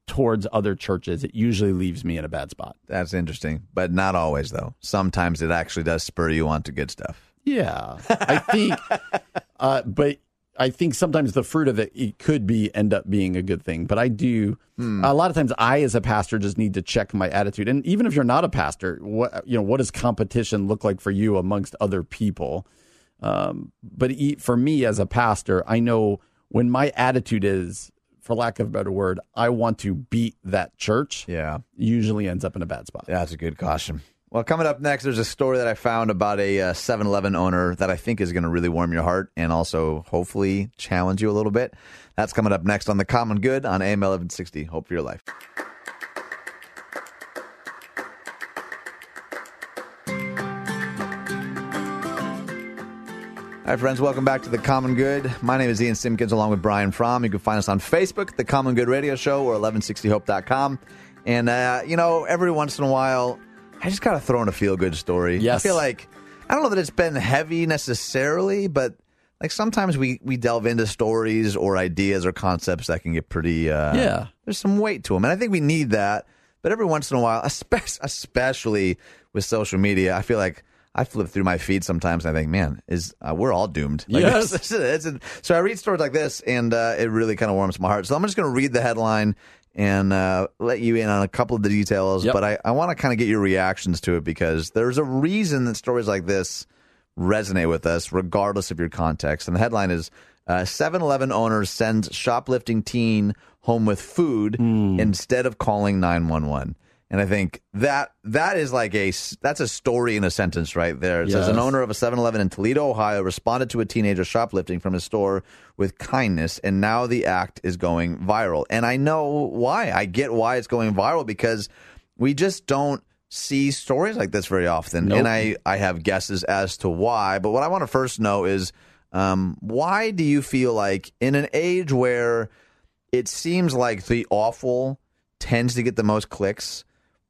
Speaker 2: towards other churches, it usually leaves me in a bad spot.
Speaker 1: That's interesting, but not always though. Sometimes it actually does spur you on to good stuff.
Speaker 2: Yeah, I think, uh, but I think sometimes the fruit of it, it could be end up being a good thing. But I do a lot of times. I, as a pastor, just need to check my attitude. And even if you're not a pastor, what you know, what does competition look like for you amongst other people? Um, but e- for me as a pastor, I know when my attitude is, for lack of a better word, I want to beat that church.
Speaker 1: Yeah.
Speaker 2: usually ends up in a bad spot.
Speaker 1: Yeah, That's a good caution. Well, coming up next, there's a story that I found about a uh, 7 Eleven owner that I think is going to really warm your heart and also hopefully challenge you a little bit. That's coming up next on The Common Good on AM 1160. Hope for your life. Hi, friends. Welcome back to The Common Good. My name is Ian Simpkins along with Brian Fromm. You can find us on Facebook, The Common Good Radio Show, or 1160hope.com. And, uh, you know, every once in a while, I just got to throw in a feel good story.
Speaker 2: Yes.
Speaker 1: I feel like, I don't know that it's been heavy necessarily, but like sometimes we, we delve into stories or ideas or concepts that can get pretty, uh,
Speaker 2: Yeah.
Speaker 1: there's some weight to them. And I think we need that. But every once in a while, especially, especially with social media, I feel like I flip through my feed sometimes and I think, man, is uh, we're all doomed. Like,
Speaker 2: Yes.
Speaker 1: this- this is- so I read stories like this, and uh, it really kind of warms my heart. So I'm just going to read the headline and uh, let you in on a couple of the details.
Speaker 2: Yep.
Speaker 1: But I, I want to kind of get your reactions to it because there's a reason that stories like this resonate with us, regardless of your context. And the headline is uh, 7 Eleven owner sends shoplifting teen home with food instead of calling 911. And I think that that is like a that's a story in a sentence right there. It says an owner of a 7-Eleven in Toledo, Ohio responded to a teenager shoplifting from his store with kindness and now the act is going viral. And I know why. I get why it's going viral because we just don't see stories like this very often.
Speaker 2: Nope.
Speaker 1: And I I have guesses as to why, but what I want to first know is um, why do you feel like in an age where it seems like the awful tends to get the most clicks.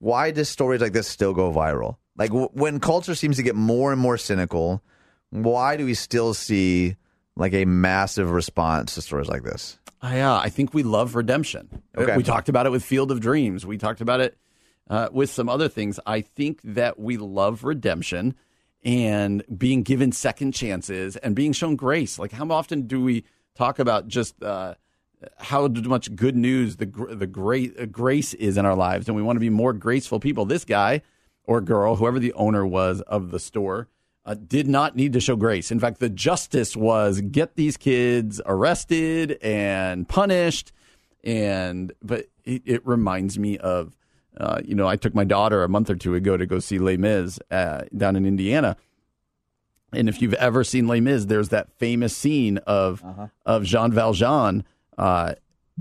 Speaker 1: Why does stories like this still go viral? Like w- when culture seems to get more and more cynical, why do we still see like a massive response to stories like this?
Speaker 2: I, uh, I think we love redemption. Uh,
Speaker 1: Okay.
Speaker 2: We talked about it with Field of Dreams. We talked about it uh, with some other things. I think that we love redemption and being given second chances and being shown grace. Like, how often do we talk about just uh, how much good news the the great uh, grace is in our lives, and we want to be more graceful people? This guy or girl, whoever the owner was of the store, uh, did not need to show grace. In fact, the justice was get these kids arrested and punished. And but it, it reminds me of, uh, you know, I took my daughter a month or two ago to go see Les Mis uh, down in Indiana. And if you've ever seen Les Mis, there's that famous scene of of Jean Valjean uh,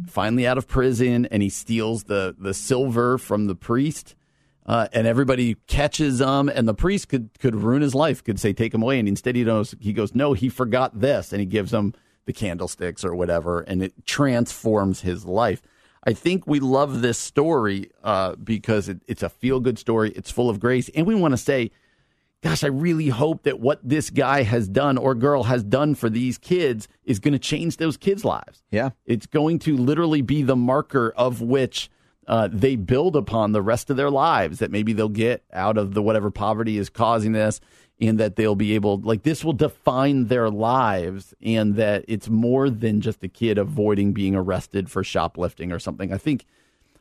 Speaker 2: finally out of prison, and he steals the the silver from the priest, uh, and everybody catches him, and the priest could could ruin his life, could say take him away, and instead he knows he goes no, he forgot this, and he gives him the candlesticks or whatever, and it transforms his life. I think we love this story uh, because it, it's a feel good story. It's full of grace, and we want to say gosh, I really hope that what this guy has done or girl has done for these kids is going to change those kids' lives.
Speaker 1: Yeah.
Speaker 2: It's going to literally be the marker of which uh, they build upon the rest of their lives, that maybe they'll get out of the whatever poverty is causing this, and that they'll be able, like, this will define their lives, and that it's more than just a kid avoiding being arrested for shoplifting or something. I think.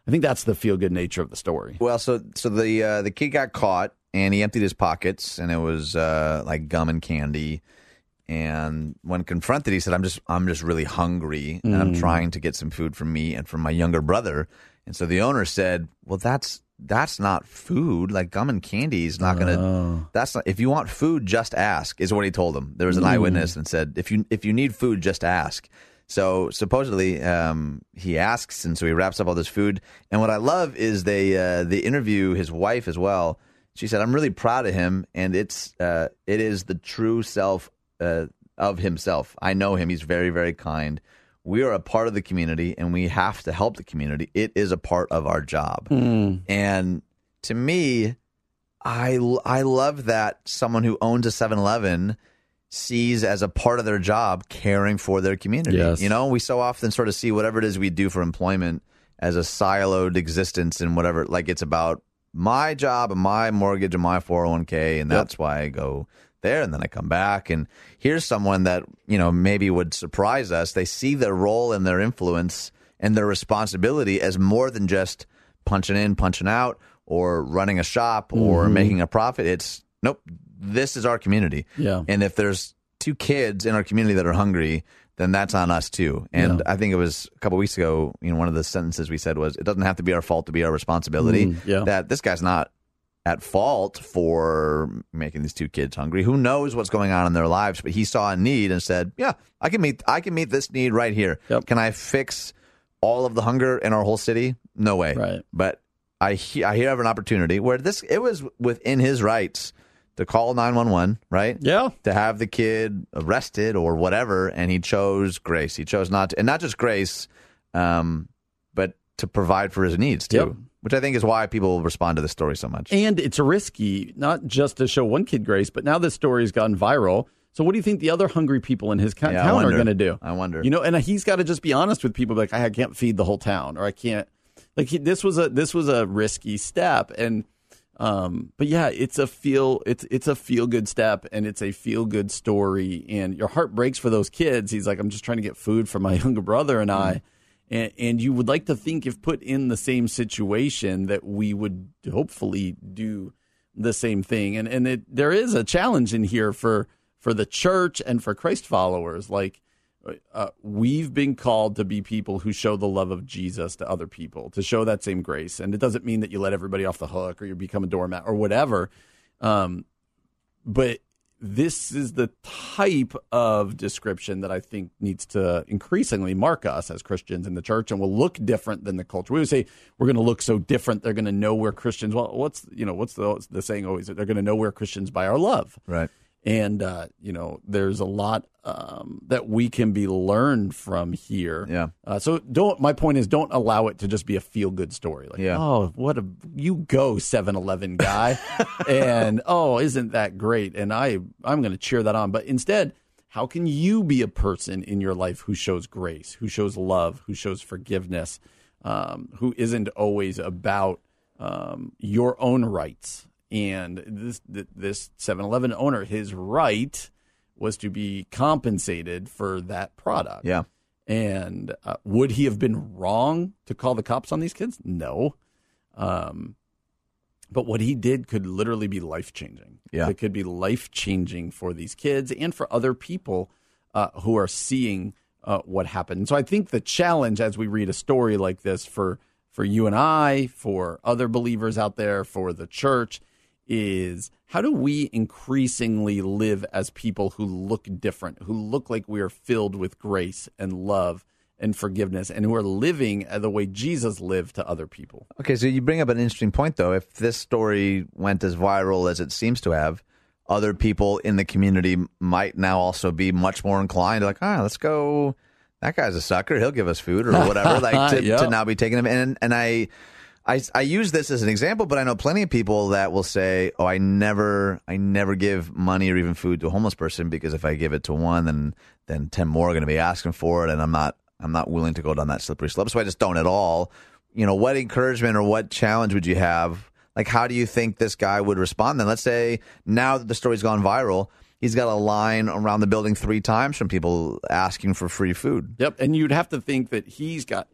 Speaker 2: I think that's the feel good nature of the story.
Speaker 1: Well, so so the uh, the kid got caught and he emptied his pockets and it was uh, like gum and candy. And when confronted, he said, "I'm just I'm just really hungry and I'm trying to get some food from me and from my younger brother." And so the owner said, "Well, that's that's not food. Like gum and candy is not going to. That's not. If you want food, just ask." Is what he told him. There was an eyewitness and said, "If you if you need food, just ask." So supposedly um, he asks, and so he wraps up all this food. And what I love is they uh, they interview his wife as well. She said, "I'm really proud of him, and it's uh, it is the true self uh, of himself. I know him. He's very very kind. We are a part of the community, and we have to help the community. It is a part of our job. And to me, I I love that someone who owns a 7-Eleven sees as a part of their job caring for their community.
Speaker 2: Yes.
Speaker 1: You know, we so often sort of see whatever it is we do for employment as a siloed existence and whatever like it's about my job and my mortgage and my 401k and that's why I go there and then I come back and here's someone that, you know, maybe would surprise us. They see their role and their influence and their responsibility as more than just punching in, punching out or running a shop or mm-hmm. making a profit. It's nope, this is our community.
Speaker 2: Yeah.
Speaker 1: And if there's two kids in our community that are hungry, then that's on us too. And
Speaker 2: Yeah.
Speaker 1: I think it was a couple weeks ago, you know, one of the sentences we said was, it doesn't have to be our fault to be our responsibility.
Speaker 2: Mm, yeah.
Speaker 1: That this guy's not at fault for making these two kids hungry. Who knows what's going on in their lives? But he saw a need and said, "Yeah, I can meet. I can meet this need right here.
Speaker 2: Yep.
Speaker 1: Can I fix all of the hunger in our whole city? No way.
Speaker 2: Right.
Speaker 1: But I he- I here have an opportunity where this it was within his rights to call nine one one. Right.
Speaker 2: Yeah.
Speaker 1: To have the kid arrested or whatever, and he chose grace. He chose not to, and not just grace, um, but to provide for his needs too.
Speaker 2: Yep.
Speaker 1: Which I think is why people respond to this story so much.
Speaker 2: And it's risky, not just to show one kid grace, but now this story's gone viral. So what do you think the other hungry people in his co-
Speaker 1: Yeah,
Speaker 2: town are going to do?
Speaker 1: I wonder.
Speaker 2: You know, and he's got to just be honest with people, like I can't feed the whole town, or I can't. Like he, this was a this was a risky step, and Um, but yeah, it's a feel it's it's a feel good step and it's a feel good story and your heart breaks for those kids. He's like, I'm just trying to get food for my younger brother and I. And, and you would like to think if put in the same situation that we would hopefully do the same thing. And and it, there is a challenge in here for for the church and for Christ followers. Like uh, we've been called to be people who show the love of Jesus to other people, to show that same grace. And it doesn't mean that you let everybody off the hook or you become a doormat or whatever. Um, but this is the type of description that I think needs to increasingly mark us as Christians in the church and will look different than the culture. We would say we're going to look so different. They're going to know we're Christians. Well, what's, you know, what's the, the saying always? They're going to know we're Christians by our love.
Speaker 1: Right
Speaker 2: and uh, you know there's a lot um, that we can be learned from here.
Speaker 1: Yeah.
Speaker 2: Uh, so don't. My point is, don't allow it to just be a feel good story. Like,
Speaker 1: Yeah.
Speaker 2: oh, what a you go 7-Eleven guy, and oh, isn't that great? And I I'm going to cheer that on. But instead, how can you be a person in your life who shows grace, who shows love, who shows forgiveness, um, who isn't always about um, your own rights? And this this 7-Eleven owner, his right was to be compensated for that product.
Speaker 1: Yeah.
Speaker 2: And uh, would he have been wrong to call the cops on these kids? No. Um, but what he did could literally be life changing.
Speaker 1: Yeah.
Speaker 2: It could be life changing for these kids and for other people uh, who are seeing uh, what happened. So I think the challenge as we read a story like this for for you and I, for other believers out there, for the church, is how do we increasingly live as people who look different, who look like we are filled with grace and love and forgiveness, and who are living the way Jesus lived to other people?
Speaker 1: Okay, so you bring up an interesting point, though. If this story went as viral as it seems to have, other people in the community might now also be much more inclined like, ah, let's go. That guy's a sucker. He'll give us food or whatever. Like to,
Speaker 2: Yep.
Speaker 1: to now be taking him. And and I, I I use this as an example, but I know plenty of people that will say, oh, I never I never give money or even food to a homeless person because if I give it to one, then then ten more are going to be asking for it, and I'm not I'm not willing to go down that slippery slope. So I just don't at all. You know, what encouragement or what challenge would you have? Like, how do you think this guy would respond then? Let's say now that the story's gone viral, he's got a line around the building three times from people asking for free food.
Speaker 2: Yep. And you'd have to think that he's got,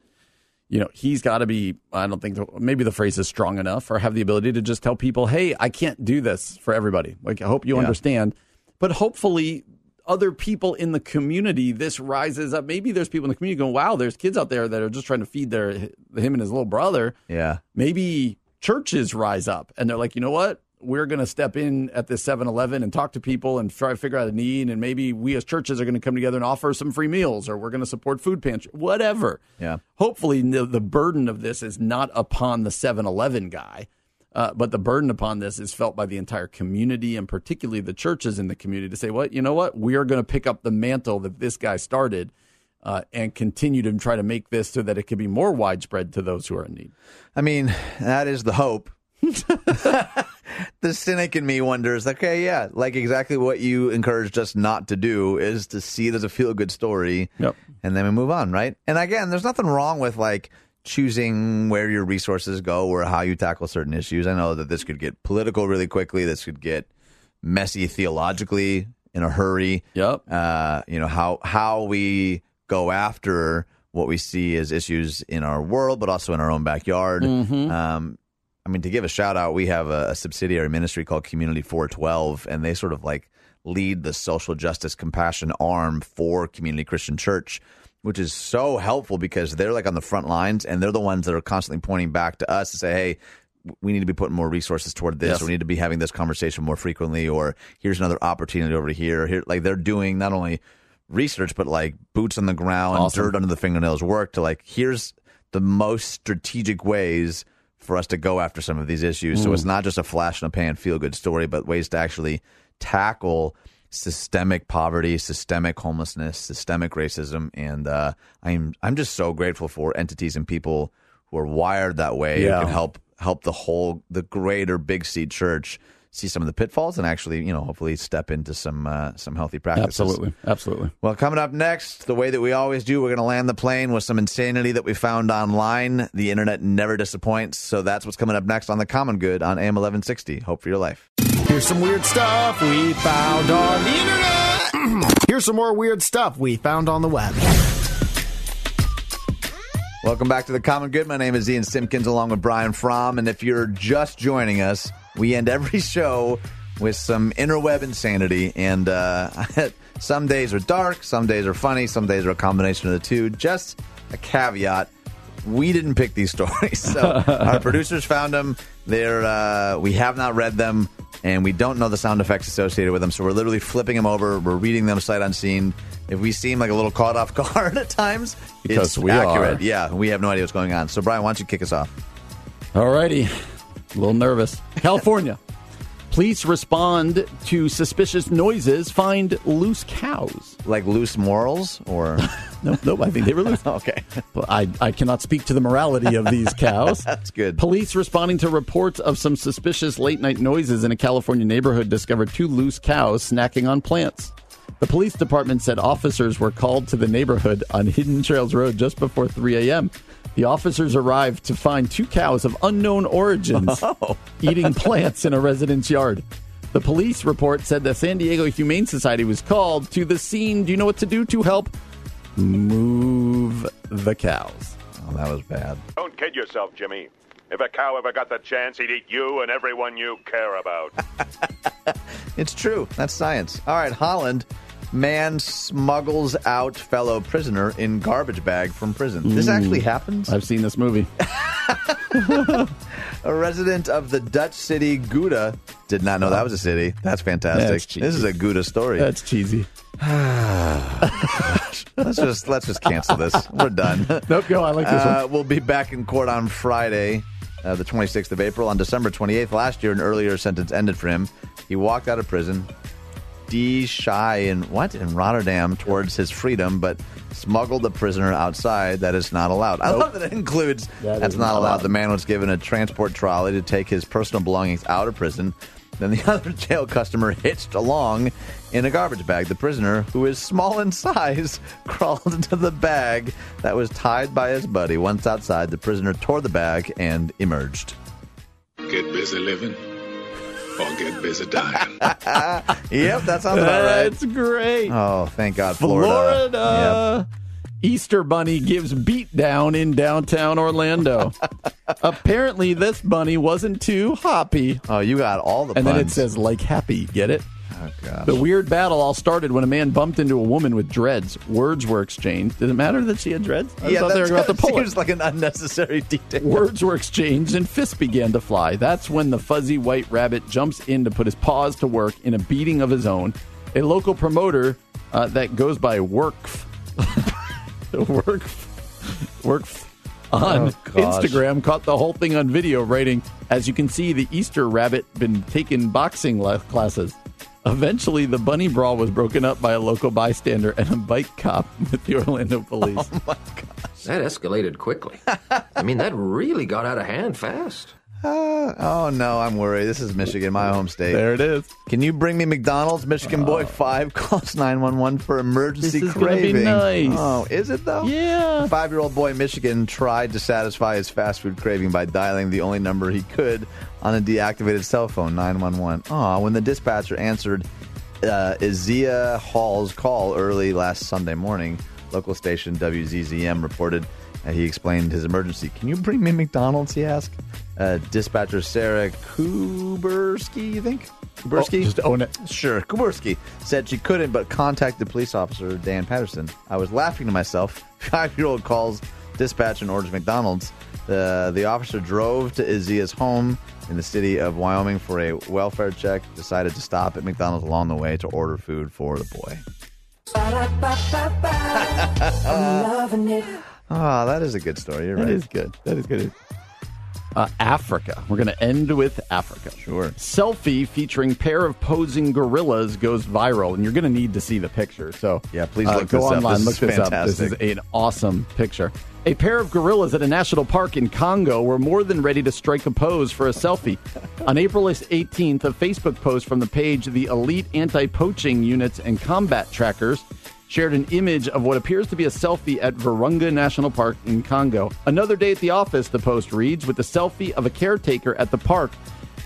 Speaker 2: you know, he's got to be, I don't think, the, maybe the phrase is strong enough or have the ability to just tell people, hey, I can't do this for everybody. Like, I hope you
Speaker 1: Yeah.
Speaker 2: understand. But hopefully, other people in the community, this rises up. Maybe there's people in the community going, wow, there's kids out there that are just trying to feed their him and his little brother.
Speaker 1: Yeah.
Speaker 2: Maybe churches rise up and they're like, you know what? We're going to step in at this 7 Eleven and talk to people and try to figure out a need. And maybe we as churches are going to come together and offer some free meals or we're going to support food pantry, whatever.
Speaker 1: Yeah.
Speaker 2: Hopefully, the, the burden of this is not upon the 7 Eleven guy, uh, but the burden upon this is felt by the entire community and particularly the churches in the community to say, what, you know what? We are going to pick up the mantle that this guy started. Uh, and continue to try to make this so that it can be more widespread to those who are in need.
Speaker 1: I mean, that is the hope. the cynic in me wonders, okay, yeah, like exactly what you encouraged us not to do is to see there's a feel good story,
Speaker 2: Yep.
Speaker 1: and then we move on, right? And again, there's nothing wrong with like choosing where your resources go or how you tackle certain issues. I know that this could get political really quickly. This could get messy theologically in a hurry.
Speaker 2: Yep.
Speaker 1: Uh, you know how how we go after what we see as issues in our world, but also in our own backyard. Um, I mean, to give a shout out, we have a, a subsidiary ministry called Community 412, and they sort of like lead the social justice compassion arm for Community Christian Church, which is so helpful because they're like on the front lines and they're the ones that are constantly pointing back to us to say, hey, we need to be putting more resources toward this.
Speaker 2: Yes.
Speaker 1: Or we need to be having this conversation more frequently. Or here's another opportunity over here. Here, like they're doing not only research but like boots on the ground,
Speaker 2: Awesome.
Speaker 1: dirt under the fingernails work to like here's the most strategic ways for us to go after some of these issues. So it's not just a flash in the pan feel good story, but ways to actually tackle systemic poverty, systemic homelessness, systemic racism, and uh, I'm I'm just so grateful for entities and people who are wired that way
Speaker 2: Yeah.
Speaker 1: who can help help the whole the greater Big C Church see some of the pitfalls and actually, you know, hopefully step into some uh, some healthy practices.
Speaker 2: Absolutely. Absolutely.
Speaker 1: Well, coming up next, the way that we always do, we're going to land the plane with some insanity that we found online. The internet never disappoints, so that's what's coming up next on the Common Good on AM 1160. Hope for your life.
Speaker 3: Here's some weird stuff we found on the internet. Here's some more weird stuff we found on the web.
Speaker 1: Welcome back to the Common Good. My name is Ian Simpkins along with Brian Fromm. And if you're just joining us, we end every show with some interweb insanity. And uh, some days are dark, some days are funny, some days are a combination of the two. Just a caveat we didn't pick these stories. So our producers found them. They're, uh, we have not read them, and we don't know the sound effects associated with them. So we're literally flipping them over. We're reading them sight unseen. If we seem like a little caught off guard at times,
Speaker 2: Because
Speaker 1: it's
Speaker 2: we
Speaker 1: accurate.
Speaker 2: are.
Speaker 1: Yeah, we have no idea what's going on. So Brian, why don't you kick us off?
Speaker 2: All righty. A little nervous. California. Police respond to suspicious noises, find loose cows.
Speaker 1: Like loose morals, or
Speaker 2: No, no, I think they were loose.
Speaker 1: okay,
Speaker 2: I, I cannot speak to the morality of these cows.
Speaker 1: that's good.
Speaker 2: Police responding to reports of some suspicious late night noises in a California neighborhood discovered two loose cows snacking on plants. The police department said officers were called to the neighborhood on Hidden Trails Road just before 3 a.m. The officers arrived to find two cows of unknown origins oh. eating plants in a resident's yard. The police report said the San Diego Humane Society was called to the scene. Do you know what to do to help move the cows?
Speaker 1: Oh, that was bad.
Speaker 4: Don't kid yourself, Jimmy. If a cow ever got the chance, he'd eat you and everyone you care about.
Speaker 1: It's true. That's science. All right, Holland. Man smuggles out fellow prisoner in garbage bag from prison. This actually happens.
Speaker 2: I've seen this movie.
Speaker 1: A resident of the Dutch city Gouda did not know that was a city. That's fantastic.
Speaker 2: That's
Speaker 1: this is a Gouda story.
Speaker 2: That's cheesy.
Speaker 1: let's just let's just cancel this. We're done.
Speaker 2: Nope, go. I like this
Speaker 1: Uh,
Speaker 2: one.
Speaker 1: we'll be back in court on Friday, uh, the 26th of April. On December 28th last year, an earlier sentence ended for him. He walked out of prison, De Schie in what in Rotterdam towards his freedom, but smuggled the prisoner outside. That is not allowed. I love that it includes
Speaker 2: That
Speaker 1: that's not
Speaker 2: not
Speaker 1: allowed.
Speaker 2: allowed.
Speaker 1: The man was given a transport trolley to take his personal belongings out of prison. Then the other jail customer hitched along in a garbage bag. The prisoner, who is small in size, crawled into the bag that was tied by his buddy. Once outside, the prisoner tore the bag and emerged.
Speaker 5: Get busy living or get busy dying.
Speaker 1: Yep, that sounds about right.
Speaker 2: That's great.
Speaker 1: Oh, thank God, Florida.
Speaker 2: Florida. Easter Bunny gives beatdown in downtown Orlando. Apparently, this bunny wasn't too hoppy.
Speaker 1: Oh, you got all the
Speaker 2: And then it says, like happy. Get it?
Speaker 1: Oh.
Speaker 2: The weird battle all started when a man bumped into a woman with dreads. Words were exchanged. Did it matter that she had dreads? I
Speaker 1: yeah,
Speaker 2: thought they were about to pull it.
Speaker 1: seems like an unnecessary detail.
Speaker 2: Words were exchanged and fists began to fly. That's when the fuzzy white rabbit jumps in to put his paws to work in a beating of his own. A local promoter uh, that goes by Workf, Workf, Workf on
Speaker 1: Oh.
Speaker 2: Instagram caught the whole thing on video, writing, "As you can see, the Easter rabbit been taking boxing classes." Eventually, the bunny brawl was broken up by a local bystander and a bike cop with the Orlando police. Oh my gosh.
Speaker 6: That escalated quickly. I mean, that really got out of hand fast.
Speaker 1: Uh, oh no, I'm worried. This is Michigan, my home state.
Speaker 2: there it is.
Speaker 1: Can you bring me McDonald's? Michigan Boy 5 calls 911 for emergency.
Speaker 2: This is gonna be
Speaker 1: craving.
Speaker 2: nice.
Speaker 1: Oh, is it though?
Speaker 2: Yeah.
Speaker 1: Five year old boy in Michigan tried to satisfy his fast food craving by dialing the only number he could on a deactivated cell phone, 911. Oh, when the dispatcher answered uh, Izia Hall's call early last Sunday morning, local station WZZM reported uh, he explained his emergency. Can you bring me McDonald's? He asked. Uh, dispatcher Sarah Kuberski, you think? Kuberski?
Speaker 2: Oh, just own it.
Speaker 1: Sure. Kuberski said she couldn't, but contacted police officer Dan Patterson. I was laughing to myself. Five year old calls dispatch and orders McDonald's. Uh, the officer drove to Izia's home in the city of Wyoming for a welfare check, decided to stop at McDonald's along the way to order food for the boy. Oh, that is a good story. You're
Speaker 2: That
Speaker 1: right.
Speaker 2: is good. That is good. Uh, Africa. We're going to end with Africa.
Speaker 1: Sure.
Speaker 2: Selfie featuring pair of posing gorillas goes viral, and you're going to need to see the picture. So
Speaker 1: Yeah, please
Speaker 2: uh, go
Speaker 1: this up.
Speaker 2: online, look
Speaker 1: is
Speaker 2: this up. This is an awesome picture. A pair of gorillas at a national park in Congo were more than ready to strike a pose for a selfie. On April 18th, a Facebook post from the page The Elite Anti Poaching Units and Combat Trackers shared an image of what appears to be a selfie at Virunga National Park in Congo. Another day at the office, the post reads, with a selfie of a caretaker at the park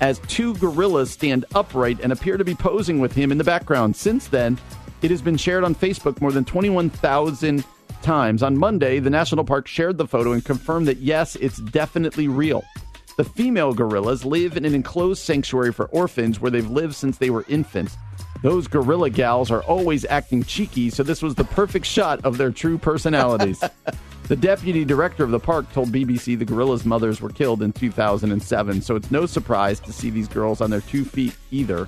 Speaker 2: as two gorillas stand upright and appear to be posing with him in the background. Since then, it has been shared on Facebook more than 21,000 times. On Monday, the national park shared the photo and confirmed that yes, it's definitely real. The female gorillas live in an enclosed sanctuary for orphans where they've lived since they were infants. Those gorilla gals are always acting cheeky, so this was the perfect shot of their true personalities. the deputy director of the park told BBC the gorillas' mothers were killed in 2007, so it's no surprise to see these girls on their two feet either.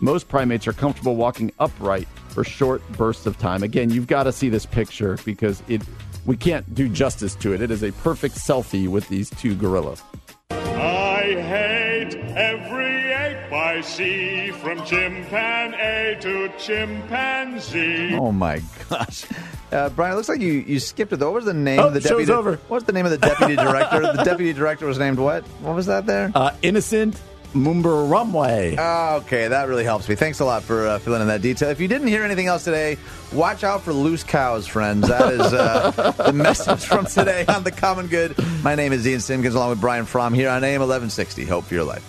Speaker 2: Most primates are comfortable walking upright for short bursts of time. Again, you've got to see this picture because it we can't do justice to it. It is a perfect selfie with these two gorillas.
Speaker 7: I hate every ape I see, from chimpanzee to chimpanzee.
Speaker 1: Oh my gosh, uh, Brian! It looks like you, you skipped it. though. What was the name
Speaker 2: Oh,
Speaker 1: of the
Speaker 2: show's
Speaker 1: deputy?
Speaker 2: over.
Speaker 1: What's the name of the deputy director? the deputy director was named what? What was that there?
Speaker 2: Uh, innocent Mumbarumwe.
Speaker 1: Oh, okay, that really helps me. Thanks a lot for uh, filling in that detail. If you didn't hear anything else today, watch out for loose cows, friends. That is uh, the message from today on the Common Good. My name is Ian Simpkins, along with Brian Fromm here on AM 1160. Hope for your life.